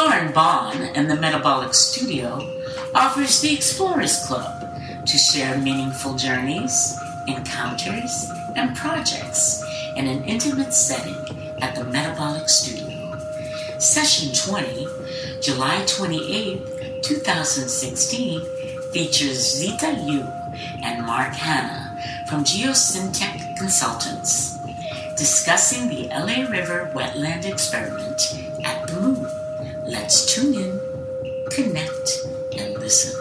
Lauren Bon and the Metabolic Studio offers the Explorers Club to share meaningful journeys, encounters, and projects in an intimate setting at the Metabolic Studio. Session 20, July 28, 2016, features Zita Yu and Mark Hanna from Geosyntec Consultants discussing the LA River wetland experiment. Let's tune in, connect, and listen.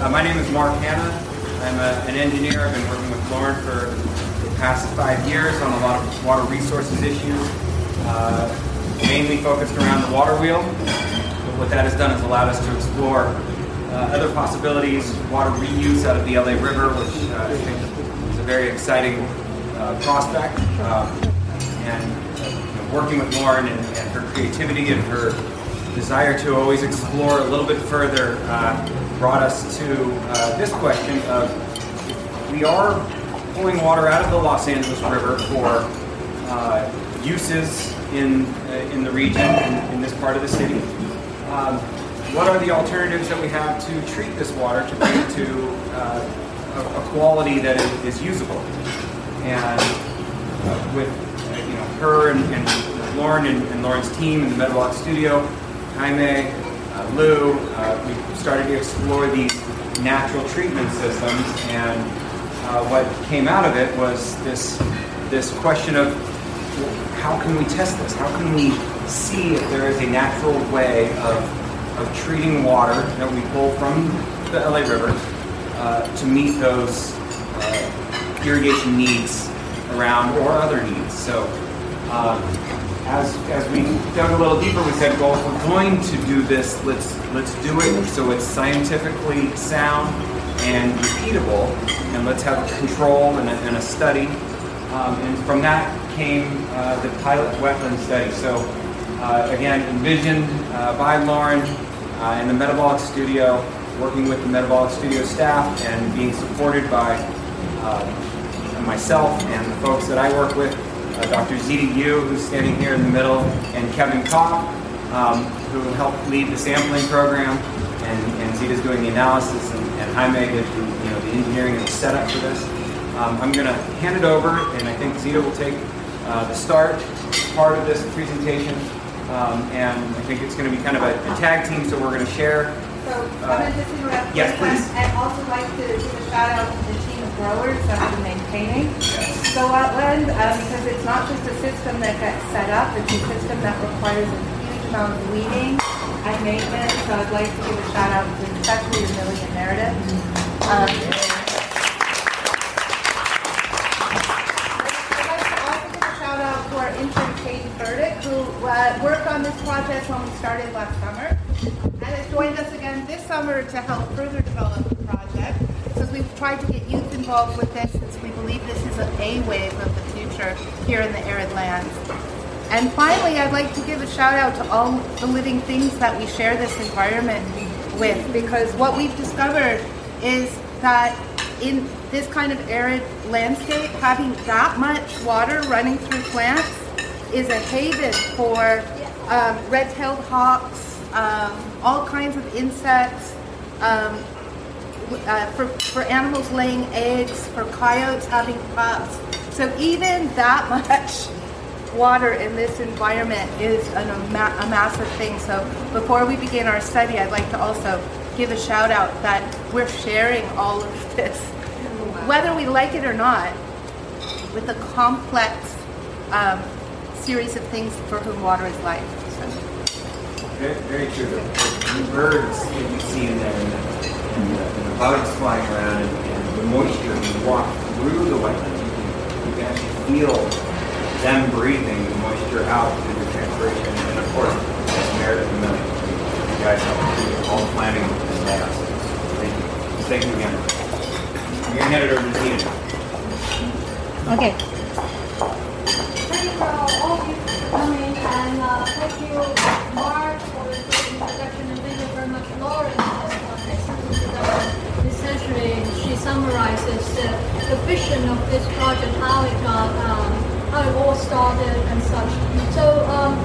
Uh, my name is Mark Hanna. I'm a, an engineer. I've been working with Lauren for the past five years on a lot of water resources issues, uh, mainly focused around the water wheel. But what that has done is allowed us to explore uh, other possibilities, water reuse out of the LA River, which uh, I think is a very exciting uh, prospect. Um, and uh, working with Lauren and, and, her creativity and her desire to always explore a little bit further uh, brought us to uh, this question of we are pulling water out of the Los Angeles River for uses in, in the region, in, in, this part of the city. Um, what are the alternatives that we have to treat this water to bring it to uh, a, a, quality that is, is usable? And uh, with uh, you know her and, and Lauren and, and, Lauren's team in the Metabolic Studio, Jaime, uh, Lou, uh, we started to explore these natural treatment systems, and uh, what came out of it was this this question of how can we test this? How can we see if there is a natural way of of treating water that we pull from the LA River uh, to meet those uh, irrigation needs around or other needs. So um, as, as we dug a little deeper, we said, well, if we're going to do this, let's let's do it so it's scientifically sound and repeatable, and let's have a control and a, and a study. Um, and from that came uh, the pilot wetland study. So uh, again, envisioned uh, by Lauren uh, in the Metabolic Studio, working with the Metabolic Studio staff and being supported by uh, myself and the folks that I work with, Dr. Zita Yu, who's standing here in the middle, and Kevin Kopp, um, who helped lead the sampling program, and, and Zita's doing the analysis, and, and Jaime did the, you know, the engineering and the setup for this. Um, I'm going to hand it over, and I think Zita will take uh, the start part of this presentation. Um, and I think it's going to be kind of a, a tag team, so we're going to share. So uh, I'm going to just interrupt. Yes, please. I'd also like to give a shout out growers that been maintaining yes. the wetland uh, because it's not just a system that gets set up, it's a system that requires a huge amount of weeding and maintenance. So I'd like to give a shout out to especially Millie and Meredith. Um, uh, worked on this project when we started last summer and has joined us again this summer to help further develop the project we've tried to get youth involved with this since we believe this is a A wave of the future here in the arid lands. And finally, I'd like to give a shout out to all the living things that we share this environment with because what we've discovered is that in this kind of arid landscape, having that much water running through plants is a haven for um, red-tailed hawks, um, all kinds of insects, um, uh, for, for animals laying eggs, for coyotes having pups. So even that much water in this environment is an, a, ma- a massive thing. So before we begin our study, I'd like to also give a shout out that we're sharing all of this, whether we like it or not, with a complex um, series of things for whom water is life. So. Very, very true. The, birds that you see in there, and the, and the, and bugs flying around, and, and, the moisture, when you walk through the wetlands, you can, you can actually feel them breathing the moisture out through the transpiration. And of course, as Meredith and Millie, you guys help do all the planning and analysis. Thank you. Thank you again. I'm going to hand it over to Tina. Okay Thank you for all of you for coming, and uh, thank you, Mark, for the introduction, and thank you very much, Lauren, for this introduction. Essentially, she summarizes the, the vision of this project, how it got, um, how it all started, and such. So, um,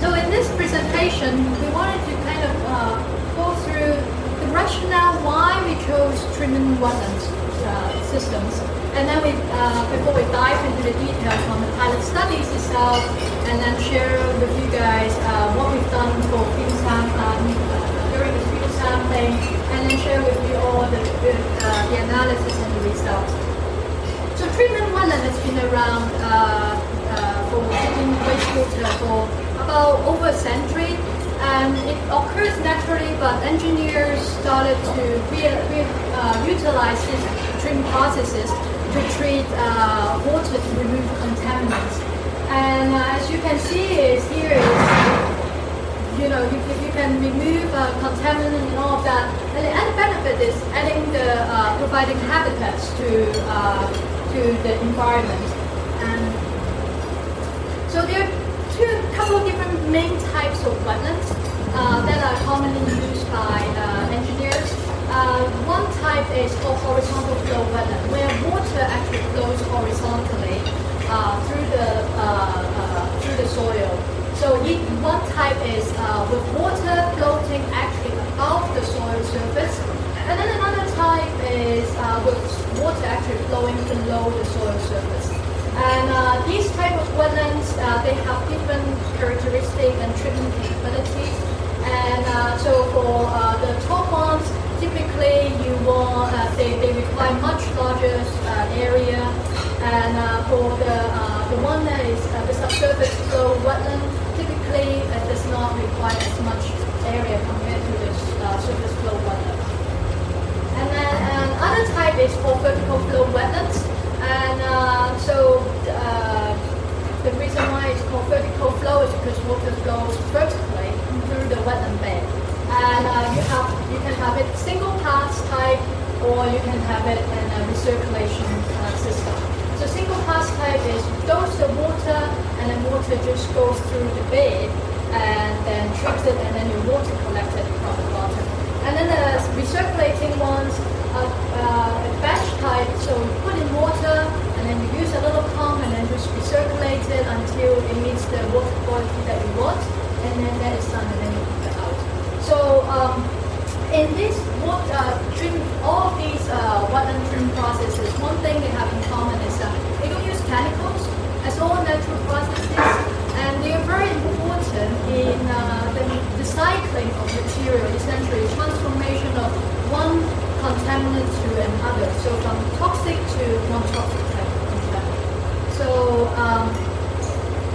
so in this presentation, we wanted to kind of uh, go through the rationale why we chose treatment wetlands uh, systems. And then we, uh, before we dive into the details on the pilot studies itself, and then share with you guys uh, what we've done for uh, during sampling, and then share with you all the, uh, the analysis and the results. So treatment wetland has been around uh, uh, for treating wastewater for about over a century, and it occurs naturally. But engineers started to re- re- uh, utilize these treatment processes to treat uh, water to remove contaminants. And uh, as you can see, is here is you know, you, you can remove uh, contaminant and all of that. And the added benefit is adding the uh, providing habitats to uh, to the environment. And so there are two couple of different main types of wetlands uh, that are commonly used by uh, engineers. Uh, one type is called horizontal flow wetland, where water actually flows horizontally through the through the soil. So it, one type is uh, with water floating actually above the soil surface, and then another type is uh, with water actually flowing below the soil surface. And uh, these type of wetlands, uh, they have different characteristics and treatment capabilities. And uh, so for uh, the top ones, typically you want they, they require much larger area. And for the the one that is the subsurface flow wetland, typically it does not require as much area compared to the uh, surface flow wetland. And then another type is called vertical flow wetlands. And uh, so uh, the reason why it's called vertical flow is because water flows vertically through the wetland bed. And uh, you have you can have it single pass type, or you can have it in a recirculation uh, system. So single pass type is dose the water, and then water just goes through the bed, and then trips it, and then your water collected from the bottom. And then the recirculating ones are uh, a batch type, so you put in water and then you use a little pump and then just recirculate it until it meets the water quality that you want, and then that is done and then you put it out. So um, in this water uh, treatment, all of these uh, wetland treatment processes, one thing they have in common is that they don't use chemicals processes, and they are very important in uh, the, the cycling of material, essentially transformation of one contaminant to another, so from toxic to non-toxic contaminant. So, um,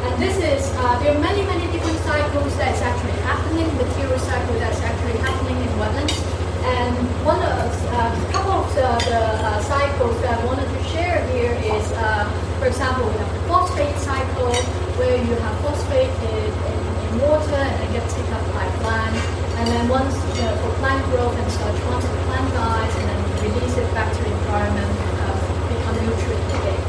and this is, uh, there are many, many different cycles that's actually happening, material cycle that's actually happening in wetlands. And one of, uh, a couple of the, the uh, cycles that I wanted to share here is, uh, for example, we have the phosphate cycle, where you have phosphate in, in, in water and it gets taken up by plants. And then once, you know, for plant growth and such, once the plant dies and then you release it back to the environment, uh, become nutrient again.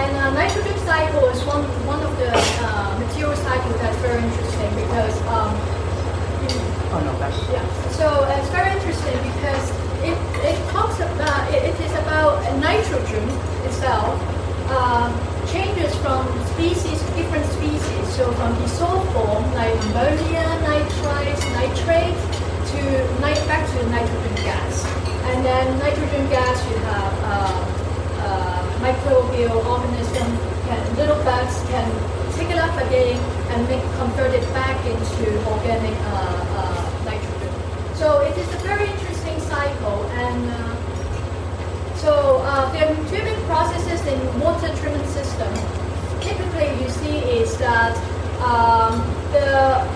And uh, nitrogen cycle is one, one of the uh, material cycles that's very interesting because um, Oh, no, yeah. So uh, it's very interesting because it, it talks about it, it is about nitrogen itself um, changes from species to different species. So from dissolved form like ammonia, nitrites, nitrate to nit- back to nitrogen gas. And then nitrogen gas you have uh, uh, microbial organism can little bugs can take it up again and make convert it back into organic uh, uh, nitrogen. So it is a very interesting cycle and. So uh, there are treatment processes in water treatment system. Typically, you see is that um, the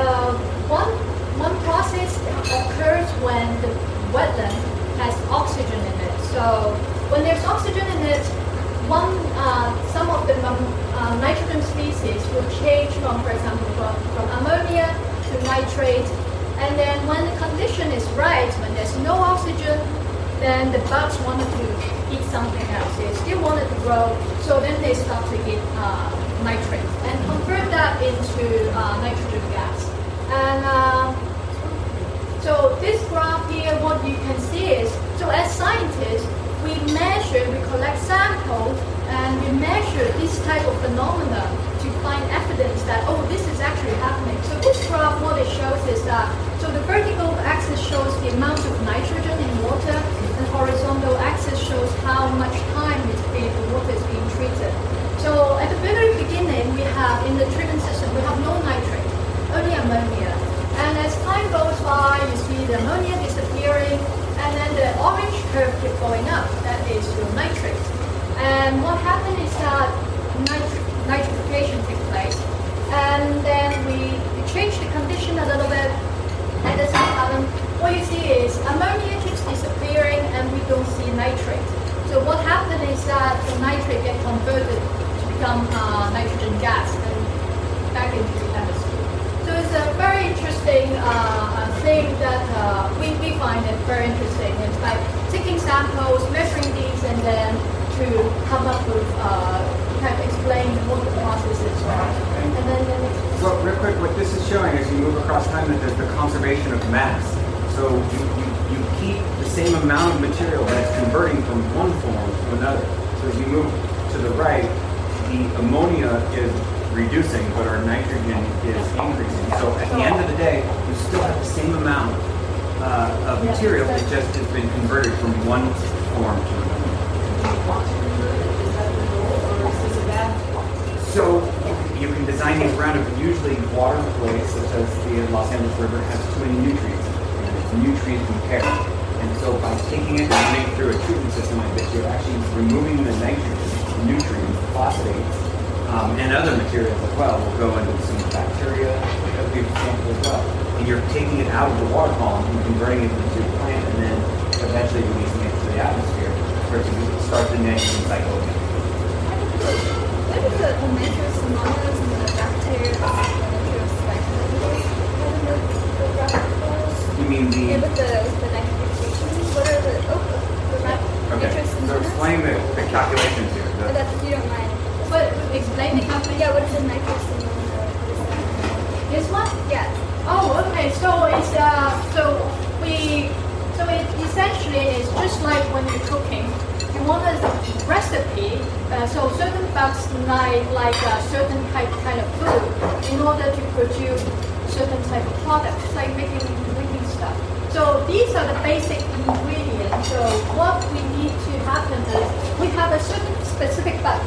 uh, one one process occurs when the wetland has oxygen in it. So when there's oxygen in it, one uh, some of the uh, nitrogen species will change from, for example, from, from ammonia to nitrate. And then when the condition is right, when there's no oxygen, then the bugs wanted to eat something else. They still wanted to grow, so then they start to eat uh, nitrates and convert that into uh, nitrogen gas. And uh, so this graph here, what you can see is, so as scientists, we measure, we collect samples, and we measure this type of phenomena to find evidence that, oh, this is actually happening. So this graph, what it shows is that, so the vertical axis shows the amount of nitrogen in water, horizontal axis shows how much time it's been, the water is being treated. So at the very beginning, we have in the treatment system, we have no nitrate, only ammonia. And as time goes by, you see the ammonia disappearing, and then the orange curve keeps going up. That is your nitrate. And what happened is that nitrification takes place, and then we, we change the condition a little bit, and this time, what you see is ammonia disappearing and we don't see nitrate. So what happened is that the nitrate get converted to become uh, nitrogen gas and back into the atmosphere. So it's a very interesting uh, thing that uh, we, we find it very interesting. It's like taking samples, measuring these, and then to come up with uh, kind of explain what the process is. And then the next So real quick, what this is showing as you move across time is the conservation of mass. So you, you, same amount of material that's converting from one form to another. So as you move to the right, the ammonia is reducing, but our nitrogen is increasing. So at the end of the day, you still have the same amount uh, of material. It just has been converted from one form to another. So you can design these around it, but usually waterways, such as the Los Angeles River, has too many nutrients. And it's nutrient impaired. And so by taking it and running it through a treatment system like this, you're actually removing the nitrogen, nutrients, phosphates, um, and other materials as well. Will go into some bacteria, that would be an example as well. And you're taking it out of the water column and converting it into a plant, and then eventually releasing it to the atmosphere for it to start the nitrogen cycle again. What is the nitrous and the bacteria the? You mean the Yeah, with the the nitrification, what are the Okay, Nitrosomonas? explain the, the calculations here. The- that's if you don't mind. But explain the company. Yeah, what is the Nitrosomonas? What is that? This one? Yeah. Oh, okay. So it's uh, so we, so it essentially is just like when you're cooking. You want a recipe, uh, so certain bugs like like a certain type kind of food in order to produce certain type of products, like making making stuff. So these are the basic ingredients. So what we need to happen is we have a certain specific bug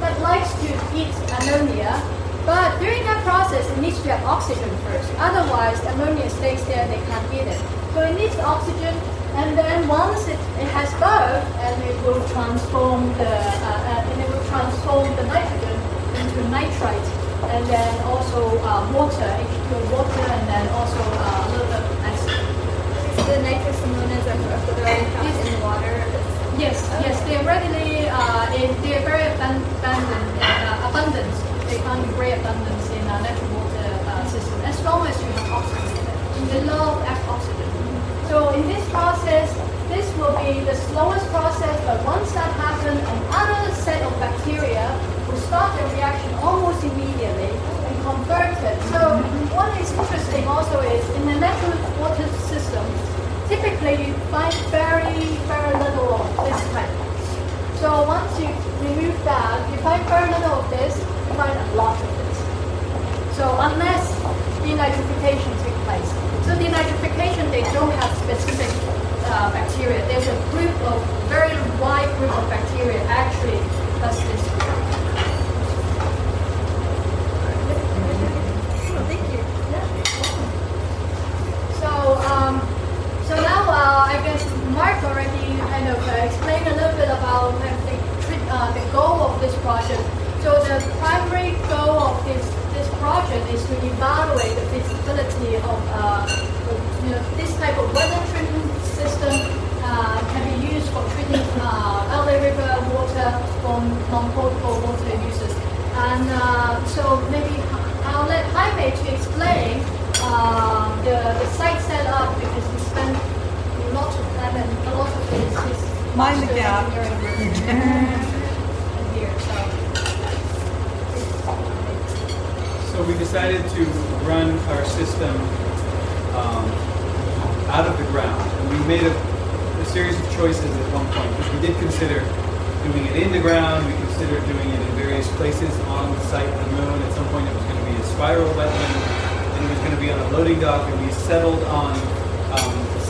that likes to eat ammonia but during that process, it needs to have oxygen first. Otherwise, ammonia stays there, and they can't eat it. So it needs oxygen, and then once it, it has both, and it will transform the uh, uh, and it will transform the nitrogen into nitrite, and then also uh, water, H2O water, and then also uh, a little bit of acid. So the nitrous Yes, yes, they're readily, uh, they're very abun- abundant, uh. They found in great abundance in uh, natural water uh, system, as long as you have oxygen. They love oxygen. So in this process, this will be the slowest process, but once that happens, another set of bacteria will start the reaction almost immediately and convert it. So what is interesting also is in the natural water system, typically you find very, very little of this type. So once you remove that, you find very little of this, you find a lot of this. So unless denitrification takes place. So denitrification, they don't have specific uh, bacteria. There's a group of, very wide group of bacteria actually does this. Oh, thank you. So, um, so now uh, I guess Mark already kind of uh, explained a little bit about the, uh, the goal of this project. So the primary goal of this this project is to evaluate the feasibility of uh, you know this type of weather treatment system uh, can be used for treating uh, LA River water from non-potable water users. And uh, so maybe I'll let Jaime to explain uh, the, the site setup because he spent lot of time and a lot of his, his Mind the gap. engineering work here. So. So we decided to run our system um, out of the ground. And we made a, a series of choices at one point, because we did consider doing it in the ground, we considered doing it in various places on the site of the moon. At some point it was going to be a spiral wetland, and it was going to be on a loading dock, and we settled on a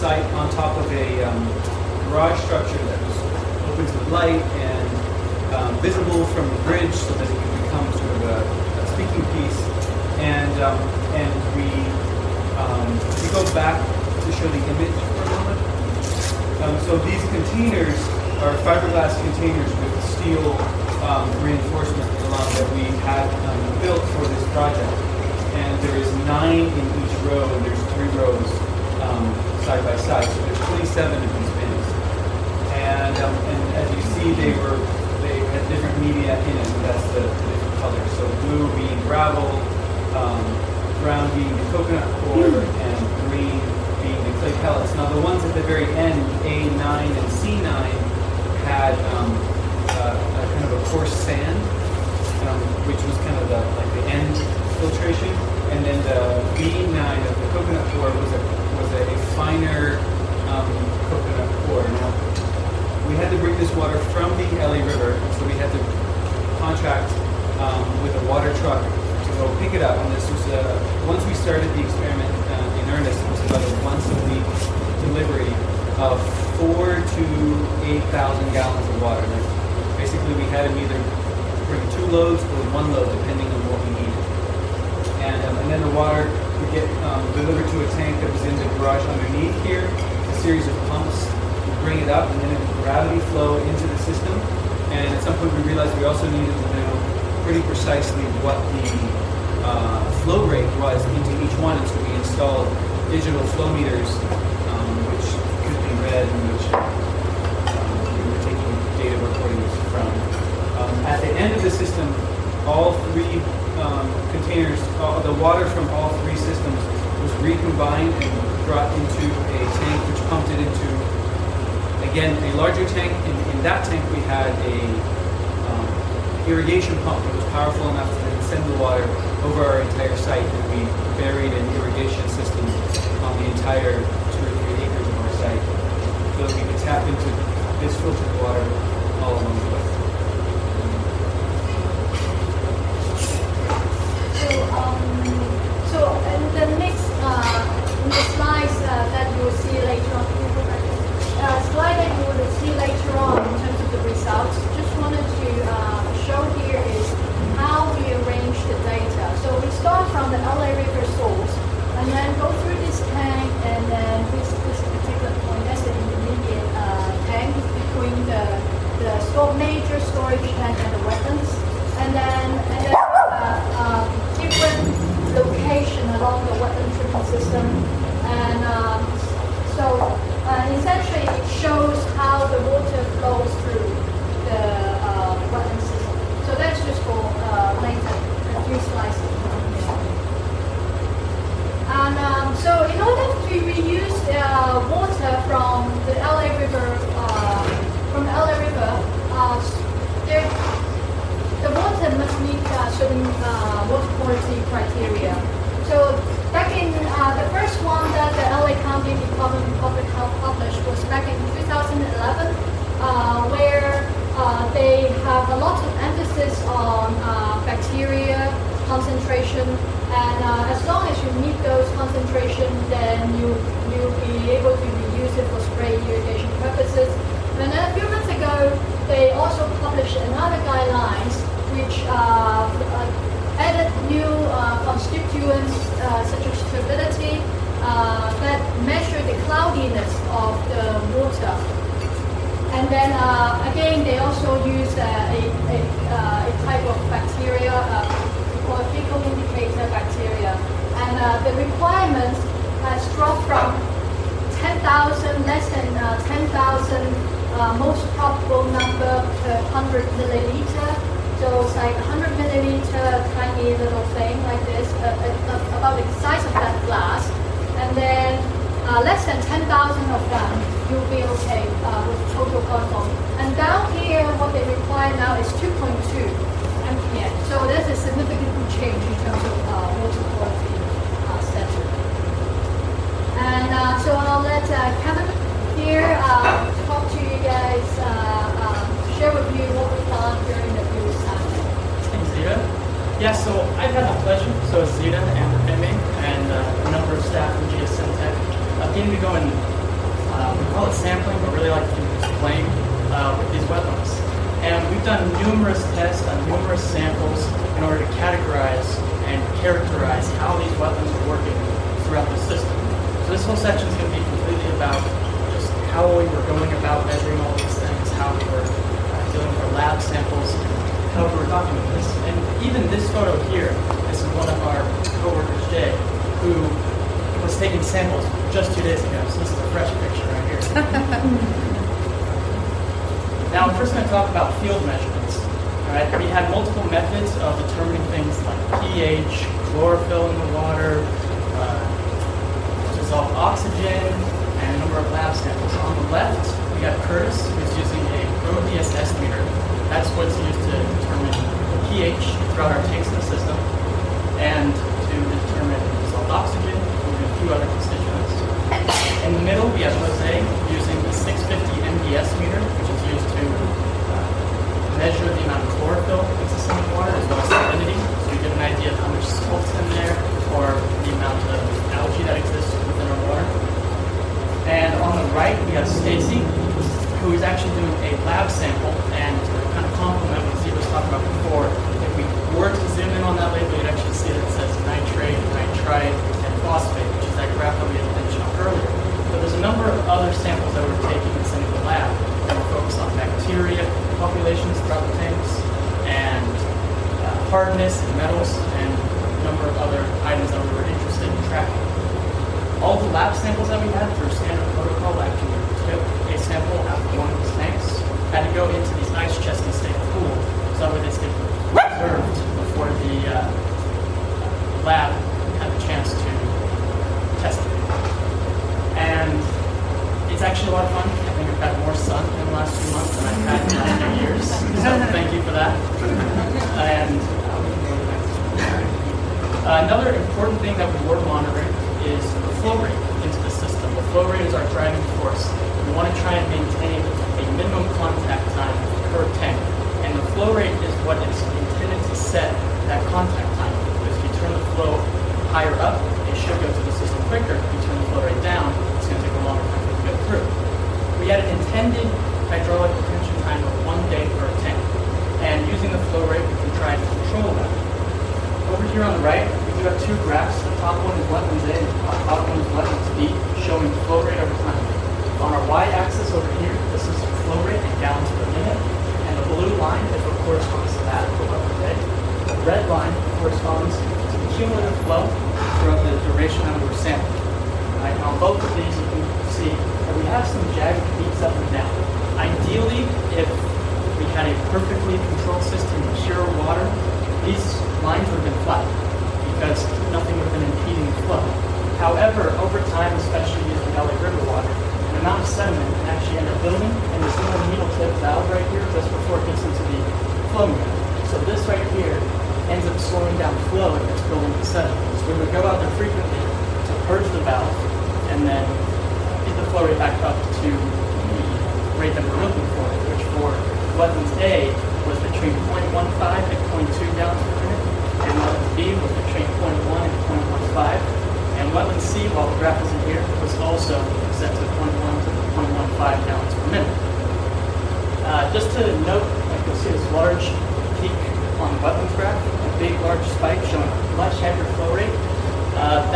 site on top of a um, garage structure that was open to light and um, visible from the bridge so that it could become sort of a, a speaking piece. And um, and we um, we go back to show the image for a moment. Um, so these containers are fiberglass containers with steel um, reinforcement that we had built for this project. And there is nine in each row, and there's three rows um, side by side. So there's 27 of these bins. And, um, and as you see, they were they had different media in it. And that's the, the different colors. So blue being gravel, um, brown being the coconut coir, and green being the clay pellets. Now the ones at the very end, A9 and C9, had um, uh, a kind of a coarse sand, um, which was kind of the like the end filtration, and then the B9 of the coconut coir was a was a, a finer um, coconut coir. Now we had to bring this water from the LA River, so we had to contract um, with a water truck to go pick it up. And this was a, once we started the experiment uh, in earnest, it was about a once a week delivery of four to eight thousand gallons of water. Like, basically, we had to either bring two loads or one load, depending on what we needed. The water would get um, delivered to a tank that was in the garage underneath here. A series of pumps would bring it up, and then it would gravity flow into the system. And at some point, we realized we also needed to know pretty precisely what the uh, flow rate was into each one. And so we installed digital flow meters, um, which could be read and which um, we were taking data recordings from. Um, at the end of the system, all three um, containers, all, the water from all three systems was recombined and brought into a tank which pumped it into, again, a larger tank. In, in that tank, we had a um, irrigation pump that was powerful enough to send the water over our entire site. And we buried an irrigation system on the entire two or three acres of our site so that we could tap into this filtered water all along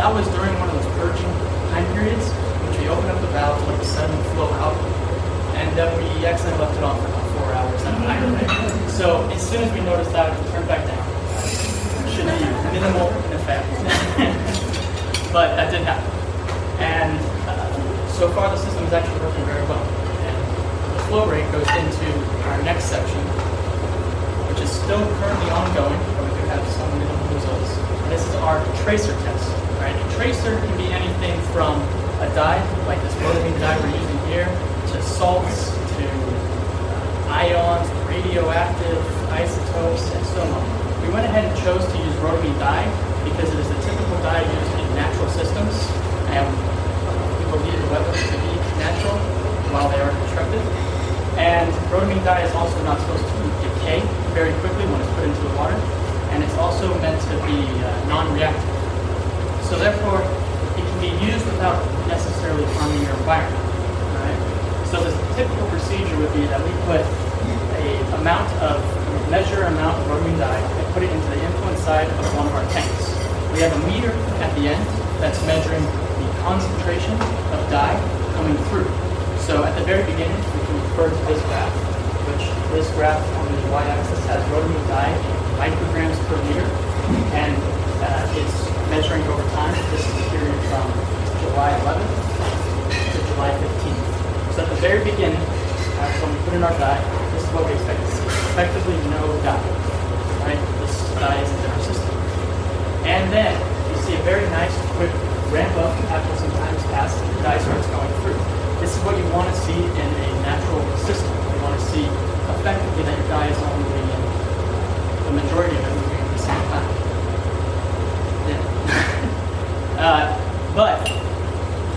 that was during one of those purging time periods, which we opened up the valve to let the sediment flow out, and then we accidentally left it on for about four hours at a higher. So as soon as we noticed that, we turned back down. Should be minimal in effect. but that did happen. And uh, so far the system is actually working very well. And the flow rate goes into our next section, which is still currently ongoing, but we do have some minimal results. And this is our tracer tracer can be anything from a dye, like this rhodamine dye we're using here, to salts, to uh, ions, radioactive isotopes, and so on. We went ahead and chose to use rhodamine dye because it is the typical dye used in natural systems, and uh, we believe the weapons to be natural while they are constructed. And rhodamine dye is also not supposed to decay very quickly when it's put into the water. And it's also meant to be uh, non-reactive. So therefore, it can be used without necessarily harming your environment. Right? So the typical procedure would be that we put a amount of measure amount of argon dye and put it into the influent side of one of our tanks. We have a meter at the end that's measuring the concentration of dye coming through. So at the very beginning, we can refer to this graph, which this graph on the y-axis has rhodamine dye in micrograms per liter, and uh, it's measuring over time. This is the period from July 11th to July 15th. So at the very beginning, uh, when we put in our dye, this is what we expect to see. Effectively no dye. Right? This dye isn't in our system. And then you see a very nice quick ramp up after some time has passed and the dye starts going through. This is what you want to see in a natural system. You want to see effectively that your dye is only the majority of it uh, but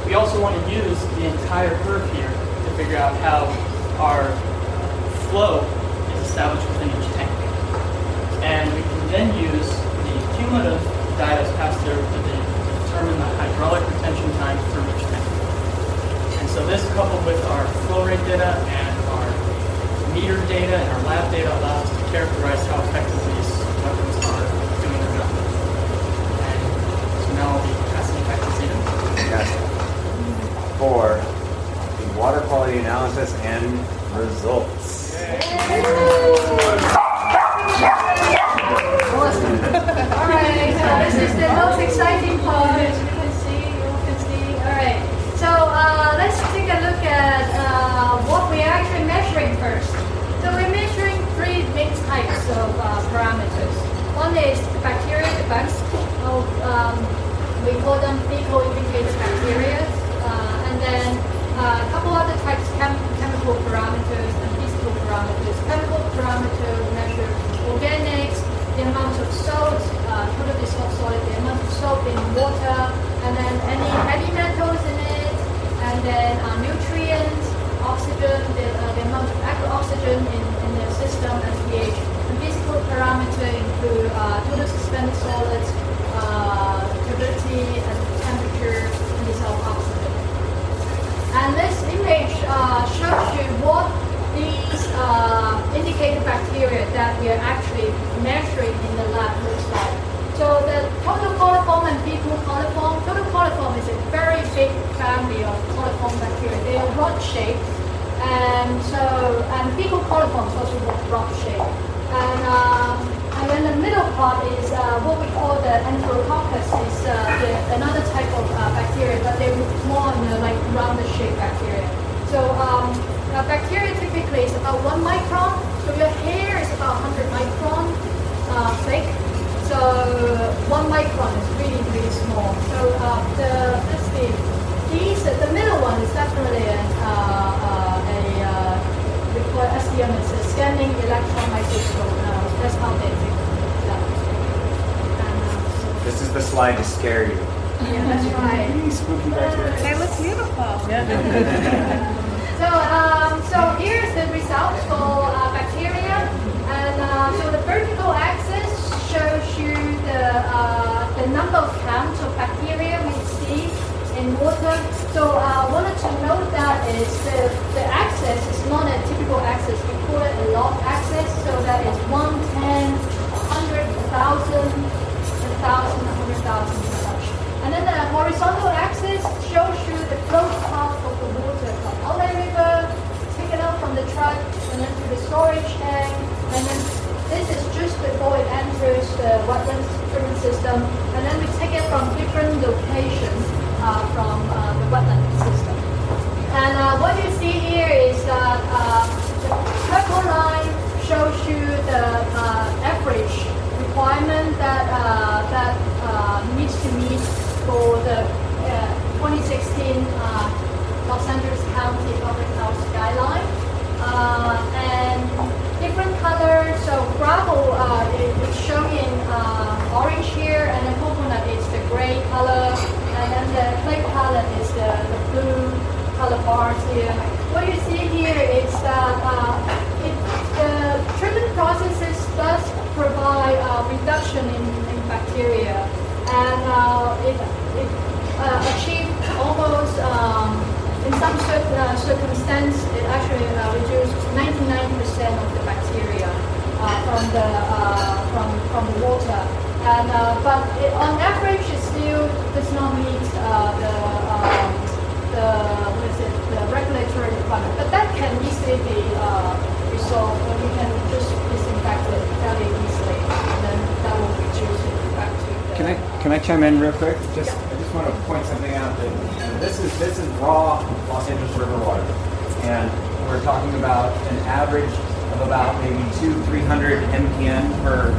we also want to use the entire curve here to figure out how our flow is established within each tank. And we can then use the cumulative data passed through to determine the hydraulic retention time for each tank. And so this coupled with our flow rate data and our meter data and our lab data allows us to characterize how effective these weapons are doing their job. And so now I'll be passing it back to Zita. Yes. For the water quality analysis and results. All right, so this is the most exciting part. You can see, you can see. All right, so uh, let's take a look at uh, what we're actually measuring first. So we're measuring three main types of uh, parameters. One is the bacteria, the um, we call them fecal indicator bacteria. Then uh, a couple other types, chem- chemical parameters and physical parameters. Chemical parameter measure organics, the amount of salt, uh, total dissolved solid, the amount of salt in water, and then any heavy metals in it, and then uh, nutrients, oxygen, the, uh, the amount of oxygen in, in the system, and pH. And physical parameter include uh, total suspended solids, uh, turbidity, and temperature, and dissolved oxygen. And this image uh, shows you what these uh, indicator bacteria that we are actually measuring in the lab looks like. So the total coliform and fecal coliform, total coliform is a very big family of coliform bacteria. They are rod-shaped, and so and fecal coliform is also rod-shaped. And um, and then the middle part is uh, what we call the Enterococcus, is uh, the, another type of uh, bacteria, but they're more the like rounded shaped bacteria. So um, bacteria typically is about one micron. So your hair is about 100 micron uh, thick. So one micron is really really small. So uh, the see, these the middle one is definitely an, uh, a we call SEM. It's a scanning electron microscope. That's how they that. And, uh, so, This is the slide to scare you. yeah, that's right. Spooky bacteria. They look beautiful. Yeah. So, um, so here's the results for uh, bacteria, and uh, so the vertical axis shows you the uh, the number of counts of bacteria we see in water. So, uh, wanted to note that is the the axis is not a typical axis. We call it a log axis, so that is one, ten, hundred, thousand, a thousand, a hundred thousand, such. And then the horizontal axis shows you the flow path of the water from outlet river, taken out from the truck, and then to the storage tank. And then this is just before it enters the wetlands treatment system. And then we take it from different locations uh, from uh, the wetland system. And uh, what you see here is that uh, the purple line shows you the uh, average requirement that uh, that uh, needs to meet for the uh, 2016 uh, Los Angeles County Public Health Guideline. And different colors, so gravel uh, it- showing uh, orange here, and then coconut is the gray color, and then the clay palette is the, the blue color bars here. What you see here is that uh, it, the treatment processes provide uh, reduction in, in bacteria, and uh, it, it uh, achieved almost um, in some cir- circumstance, it actually reduced 99% of the bacteria from the from from the water. And but it, on average, it still does not meet the um, the what is it the regulatory requirement. But that can easily be resolved. And we can just disinfect it fairly Can I can I chime in real quick? Just I just want to point something out that this is this is raw Los Angeles River water, and we're talking about an average of about maybe two three hundred MPN per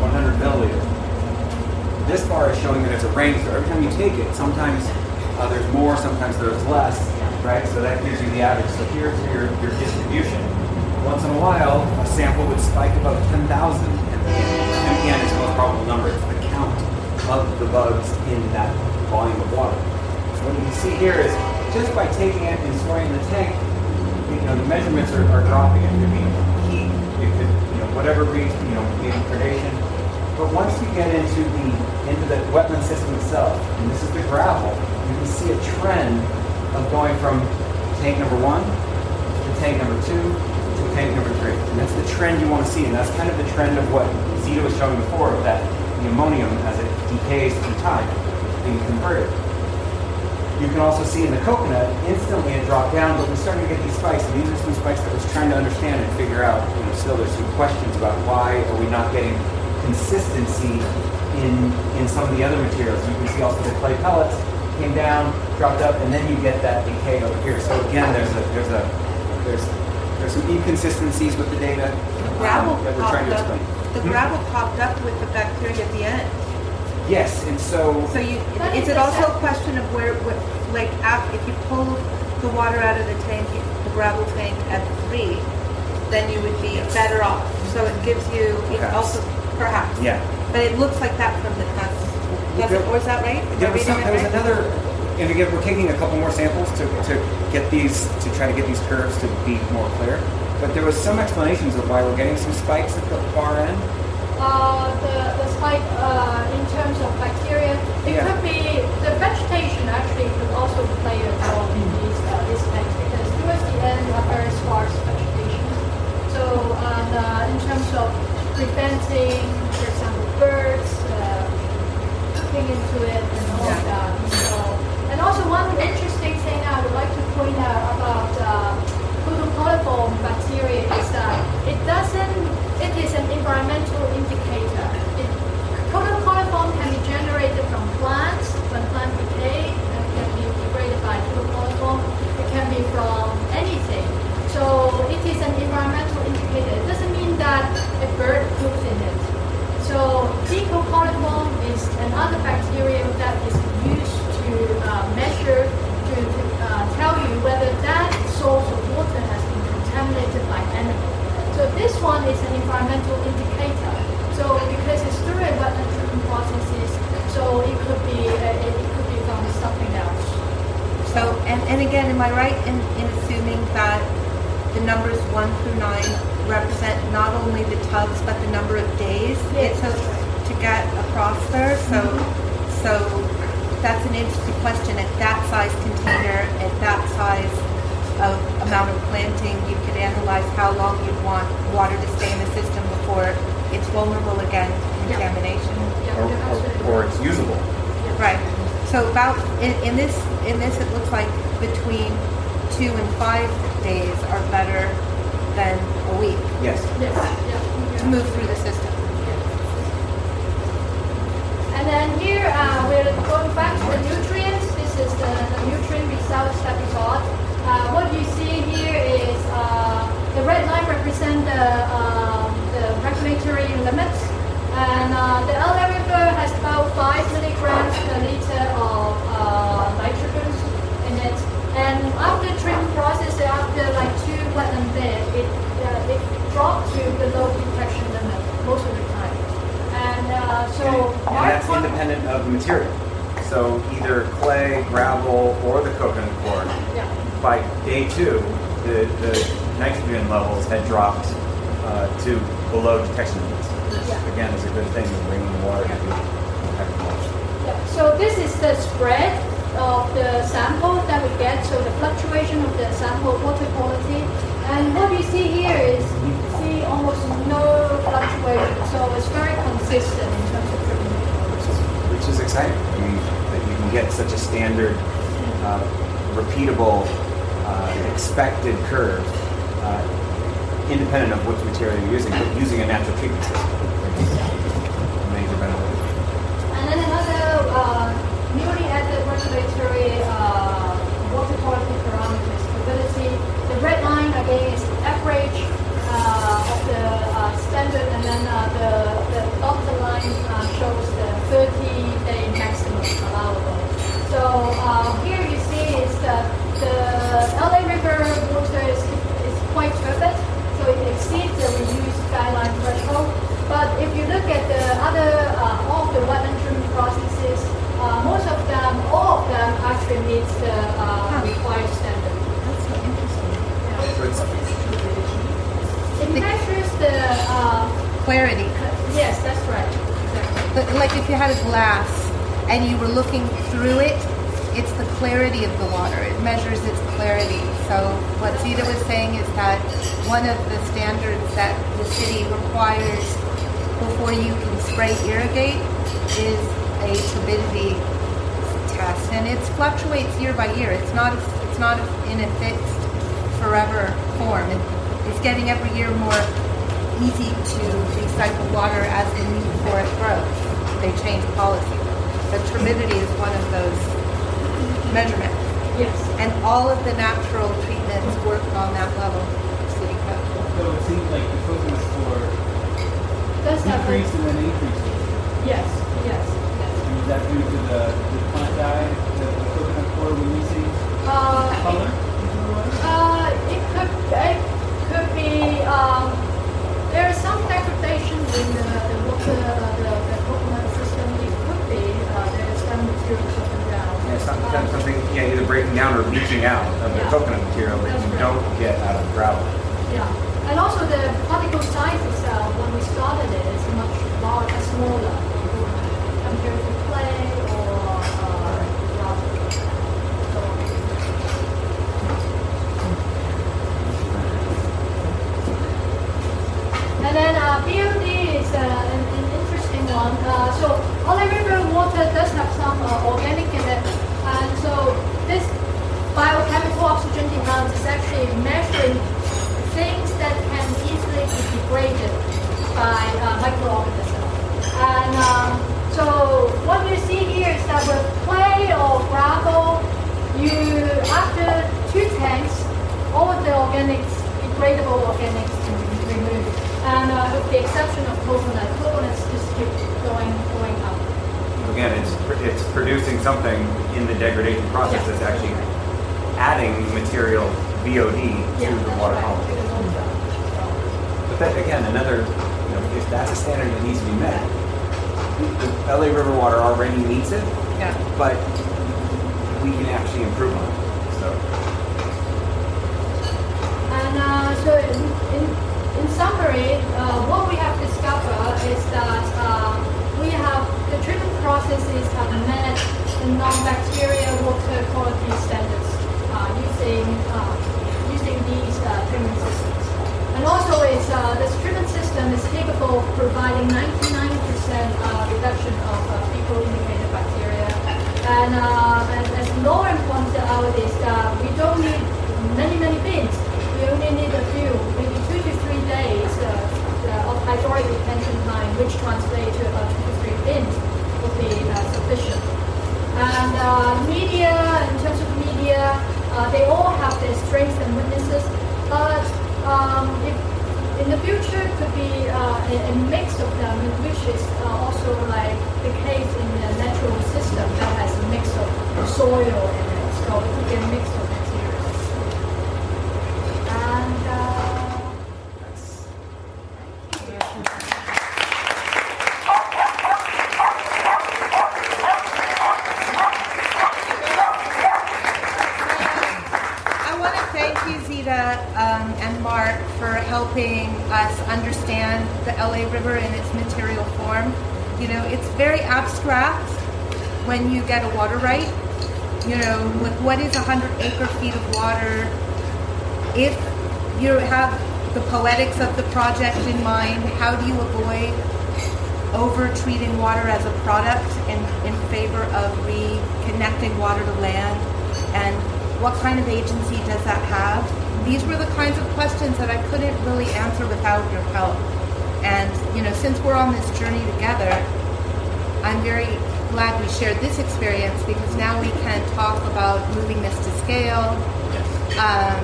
100 milliliter. This bar is showing that it's a range. So every time you take it, sometimes uh, there's more, sometimes there's less, right? So that gives you the average. So here's your, your distribution. Once in a while, a sample would spike above 10,000 MPN is the most probable number. It's the count of the bugs in that volume of water. What you see here is just by taking it and storing the tank, you know, the measurements are, are dropping. It could be heat, it could, you know, whatever reason, you know, maybe predation. But once you get into the into the wetland system itself, and this is the gravel, you can see a trend of going from tank number one to tank number two tank number three. And that's the trend you want to see, and that's kind of the trend of what Zita was showing before, of that the ammonium as it decays through time being converted. You can also see in the coconut, instantly it dropped down, but we're starting to get these spikes, and these are some spikes that I was trying to understand and figure out. You know, still there's some questions about why are we not getting consistency in in some of the other materials. You can see also the clay pellets came down, dropped up, and then you get that decay over here. So again, there's a there's a there's there's some inconsistencies with the data um, Gravel that we're trying popped to up, explain. the Hmm? gravel popped up with the bacteria at the end. Yes, and so So you, That is is it also a question of where, what, like, af- if you pull the water out of the tank, the gravel tank at three, then you would be better off. So it gives you, it Perhaps. also, perhaps. yeah. But it looks like that from the test. Does it, or is that right? There was, some, there was right? another, and again, we're taking a couple more samples to, to get these, to try to get these curves to be more clear. But there was some explanations of why we're getting some spikes at the far end. Uh, the, the spike uh, in terms of bacteria, it Yeah. could be the vegetation actually could also play a role in these uh, these tanks because towards the end you have very sparse vegetation. So and, uh, in terms of preventing, for example, birds uh, looking into it and all of that. So, and also one interesting thing I would like to point out about uh, total coliform bacteria is that it doesn't, it is an environmental indicator. It, total coliform can be generated from plants, when plants decay, and can be degraded by total coliform. It can be from anything. So it is an environmental indicator. It doesn't mean that a bird poops in it. So decocoliform is another bacterium that is used to uh, measure, tell you whether that source of water has been contaminated by animal. So this one is an environmental indicator. So because it's through a wetland treatment processes, so it could be uh, it, could be from something else. So, and, and again, am I right in, in assuming that the numbers one through nine represent not only the tubs, but the number of days Yes, it took to get across there? So, so that's an interesting question. At that size container, at that size of amount of planting, you could analyze how long you'd want water to stay in the system before it's vulnerable again to contamination. Yeah, Or, or, or it's usable. Right. So about in, in this in this it looks like between two and five days are better than a week Yes. Yes, to move through the system. And then here uh, we're going back to the nutrients. This is the, the nutrient results that we got. Uh, what you see here is uh, the red line represent the, um, the regulatory limits. And uh, the LA River has about 5 milligrams per liter of uh, nitrogen in it. And after treatment process, after like two wetland bed, it, uh, it dropped to below detection limit most of the time. And uh, so And our that's independent of the material. So either clay, gravel, or the coconut coir. Yeah. By day two, the, the nitrogen levels had dropped uh, to below detection limits. Which, Yeah. Again, is a good thing in bringing the water to agriculture. Yeah, So this is the spread of the sample that we get, so the fluctuation of the sample water quality. And what you see here is see almost no fluctuation, so it's very consistent in terms of treatment. Which is, which is exciting. I mean, that you can get such a standard, uh, repeatable, uh, expected curve, uh, independent of which material you're using, but using a natural treatment system. standard, and then uh, the, the dotted line uh, shows the 30-day maximum allowable. So uh, here you see is the, the LA River water is, is quite turbid, so it exceeds the reuse guideline threshold. But if you look at the other, all of the wetland processes, uh, most of them, all of them actually meets the the, uh, Clarity. yes, that's right, exactly. But like if you had a glass and you were looking through it, it's the clarity of the water. It measures its clarity. So what Zita was saying is that one of the standards that the city requires before you can spray irrigate is a turbidity test, and it fluctuates year by year. It's not it's not in a fixed forever form. It, it's getting every year more easy to recycle water as the need for it grows. They change policy. But turbidity is one of those measurements. Yes. And all of the natural treatments work on that level, city code. So it seems like the coconut score Does have a- decreased and then increased. Yes, yes, yes. And is that due to the, the plant dye, the, the coconut coir releasing Uh, color? Uh, it could, it could be, um, there is some degradation in the, the water, uh, the, the coconut system. It could be, uh, there is some material coming down. yeah, sometimes something, yeah, either breaking down or out of the coconut material that you don't get out of gravel. Yeah, and also the particle size itself, when we started it, is much larger, smaller compared to clay or, uh, gravel. So, And then uh, BOD is uh, an, an interesting one. Uh, so LA River water does have some uh, organic in it, and so this biochemical oxygen demand is actually measuring things that can easily be degraded by uh, microorganisms. And um, so what you see here is that with clay or gravel, you after two tanks, all of the organics, degradable organics can be removed. And uh, with the exception of coconut, coconuts just keep going, going up. Again, it's, it's producing something in the degradation process Yeah. that's actually adding material BOD Yeah, to the water right. column. But that, again, another, you know, if that's a standard that needs to be met, the LA River water already meets it, Yeah. but we can actually improve on it. So, And uh, so in, in, in summary, uh, what we have discovered is that uh, we have the treatment processes have met the non-bacterial water quality standards uh, using uh, using And also, uh, this treatment system is capable of providing 99% uh, reduction of uh, fecal indicated bacteria. And uh, as, as Lauren pointed out, is that we don't need many many bins. We only need a few, maybe two to three days uh, of hydraulic retention time, which translates to about two to three bins, would be uh, sufficient. And uh, media, in terms of media, uh, they all have their strengths and weaknesses. But um, if in the future, it could be uh, a, a mix of them, which is uh, also like the case in the natural system that has a mix of soil in it. So it could be a mix of materials. And uh, I want to thank you, Zita um, and Mark, for helping us understand the LA River in its material form. You know, it's very abstract when you get a water right. You know, with what is 100 acre feet of water, if you have the poetics of the project in mind, how do you avoid over treating water as a product in, in favor of reconnecting water to land? And what kind of agency does that have? These were the kinds of questions that I couldn't really answer without your help. And, you know, since we're on this journey together, I'm very glad we shared this experience because now we can talk about moving this to scale um,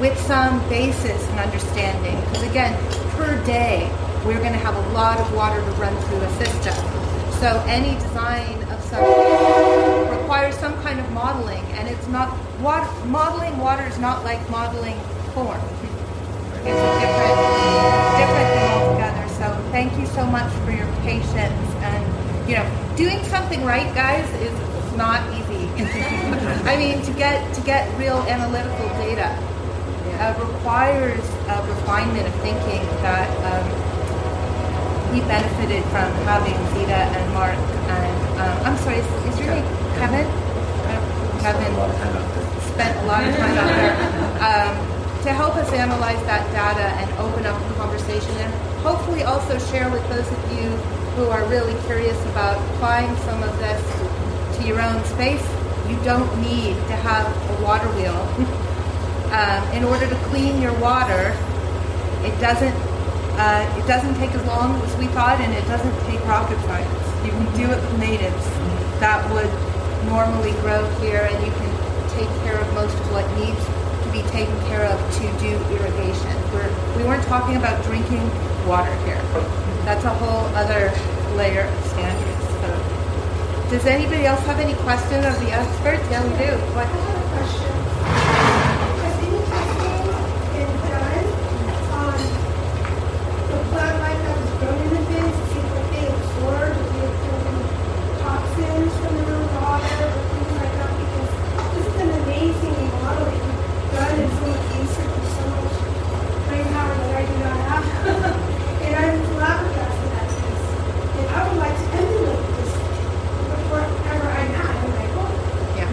with some basis and understanding. Because again, per day, we're going to have a lot of water to run through a system. So any design of such requires requires some kind of modeling, and it's not water, modeling water is not like modeling form. It's a different, different thing altogether. So thank you so much for your patience and you know doing something right, guys, is not easy. I mean to get to get real analytical data uh, requires a refinement of thinking that. Um, we benefited from having Zita and Mark and um, I'm sorry, is, is your name Kevin? Kevin spent a lot of time out there um, to help us analyze that data and open up the conversation and hopefully also share with those of you who are really curious about applying some of this to your own space. You don't need to have a water wheel. um, in order to clean your water, it doesn't uh, it doesn't take as long as we thought, and it doesn't take rocket science. You can do it with natives that would normally grow here, and you can take care of most of what needs to be taken care of to do irrigation. We're, we weren't talking about drinking water here. That's a whole other layer of standards. So, does anybody else have any questions of the experts? Yeah, we do. What? I have a question. Has any testing been done on the plant life that was grown in the bins to see what they absorb, if they absorb toxins from the river water or things like that? Because this is an amazing model that you've done and so much research and so much brain power that I do not have. and I'm flabbergasted at this. And I would like to emulate this wherever I'm at. I'm like, oh, Yeah.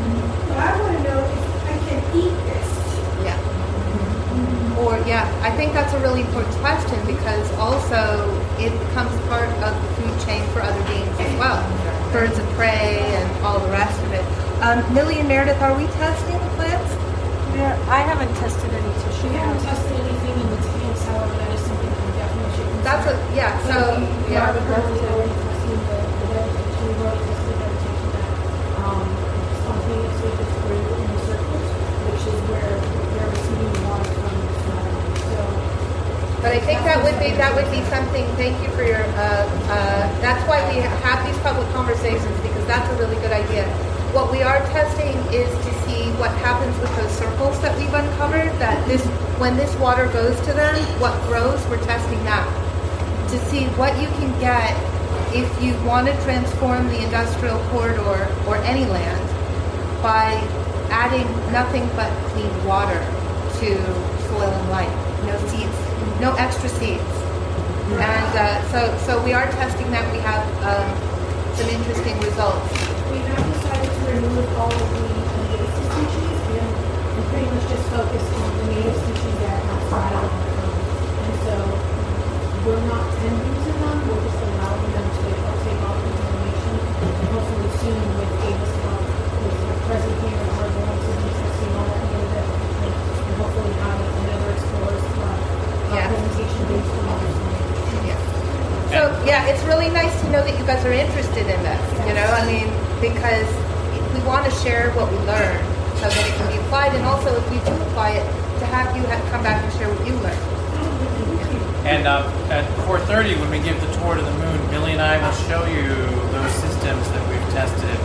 but I want to know if I can eat this. Yeah. Or, yeah, I think that's a really important question because also it becomes part of the food chain for other beings as well. Birds of prey and all the rest of it. Um, Millie and Meredith, are we testing the plants? There, I haven't tested any tissue. We haven't tested anything in the tanks, however, that is something we definitely should consider. That's a, yeah, so, We yeah. are currently already testing the, the vegetation, we've already tested the vegetation that, um, spontaneously gets grew in the circles, which is where they're receiving the water from the soil. So, But I think that would be, that would be something, thank you for your, uh, uh, that's why we have these public conversations because that's a really good idea. What we are testing is to see what happens with those circles that we've uncovered, that this, when this water goes to them, what grows, we're testing that. To see what you can get if you want to transform the industrial corridor or any land by adding nothing but clean water to soil and light. No seeds, no extra seeds. And uh, so, so we are testing that. We have um, some interesting results. we have decided to remove all of the invasive species and we pretty much just focus on the native species that are outside of our code. And so we're not tending to them, we're just allowing them to take all the information. And hopefully soon with help, with the present here, we're going to be testing all that vegetation and hopefully have club uh, Yeah. presentation based on our science. So yeah, it's really nice to know that you guys are interested in this. You know, I mean, because we want to share what we learn so that it can be applied, and also if we do apply it, to have you have come back and share what you learned. And um, at 4:30, when we give the tour to the moon, Millie and I will show you those systems that we've tested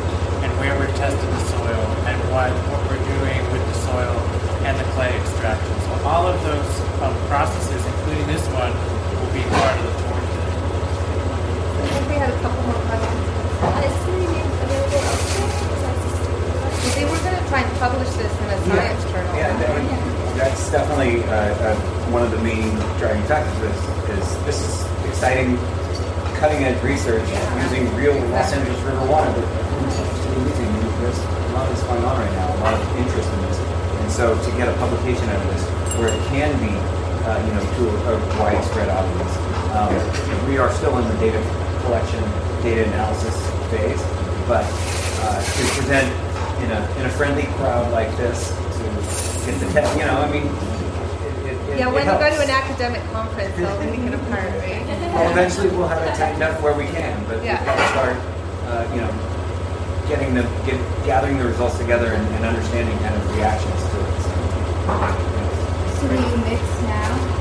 and where we've tested the soil and what what we're doing with the soil and the clay extraction. So all of those um, processes, including this one, will be part of the tour. I think we had a couple more questions. Is this going to be available elsewhere? Is that They were going to try and publish this in a science journal. Yeah, that- that's definitely uh, uh, one of the main driving factors. Is, is this is exciting, cutting edge research using real Los Angeles River water that everyone's interested in using. I mean, There's a lot of this going on right now, a lot of interest in this, and so to get a publication out of this where it can be, uh, you know, to a, a widespread audience. Um, we are still in the data collection, data analysis phase, but uh, to present in a in a friendly crowd like this to get the te- you know, I mean, Yeah, when you go to an academic conference, they'll think it apart, right? Well, eventually we'll have it tightened up where we can, but Yeah. we've got to start, uh, you know, getting the get, gathering the results together and, and understanding kind of reactions to it. So, So will you mix now?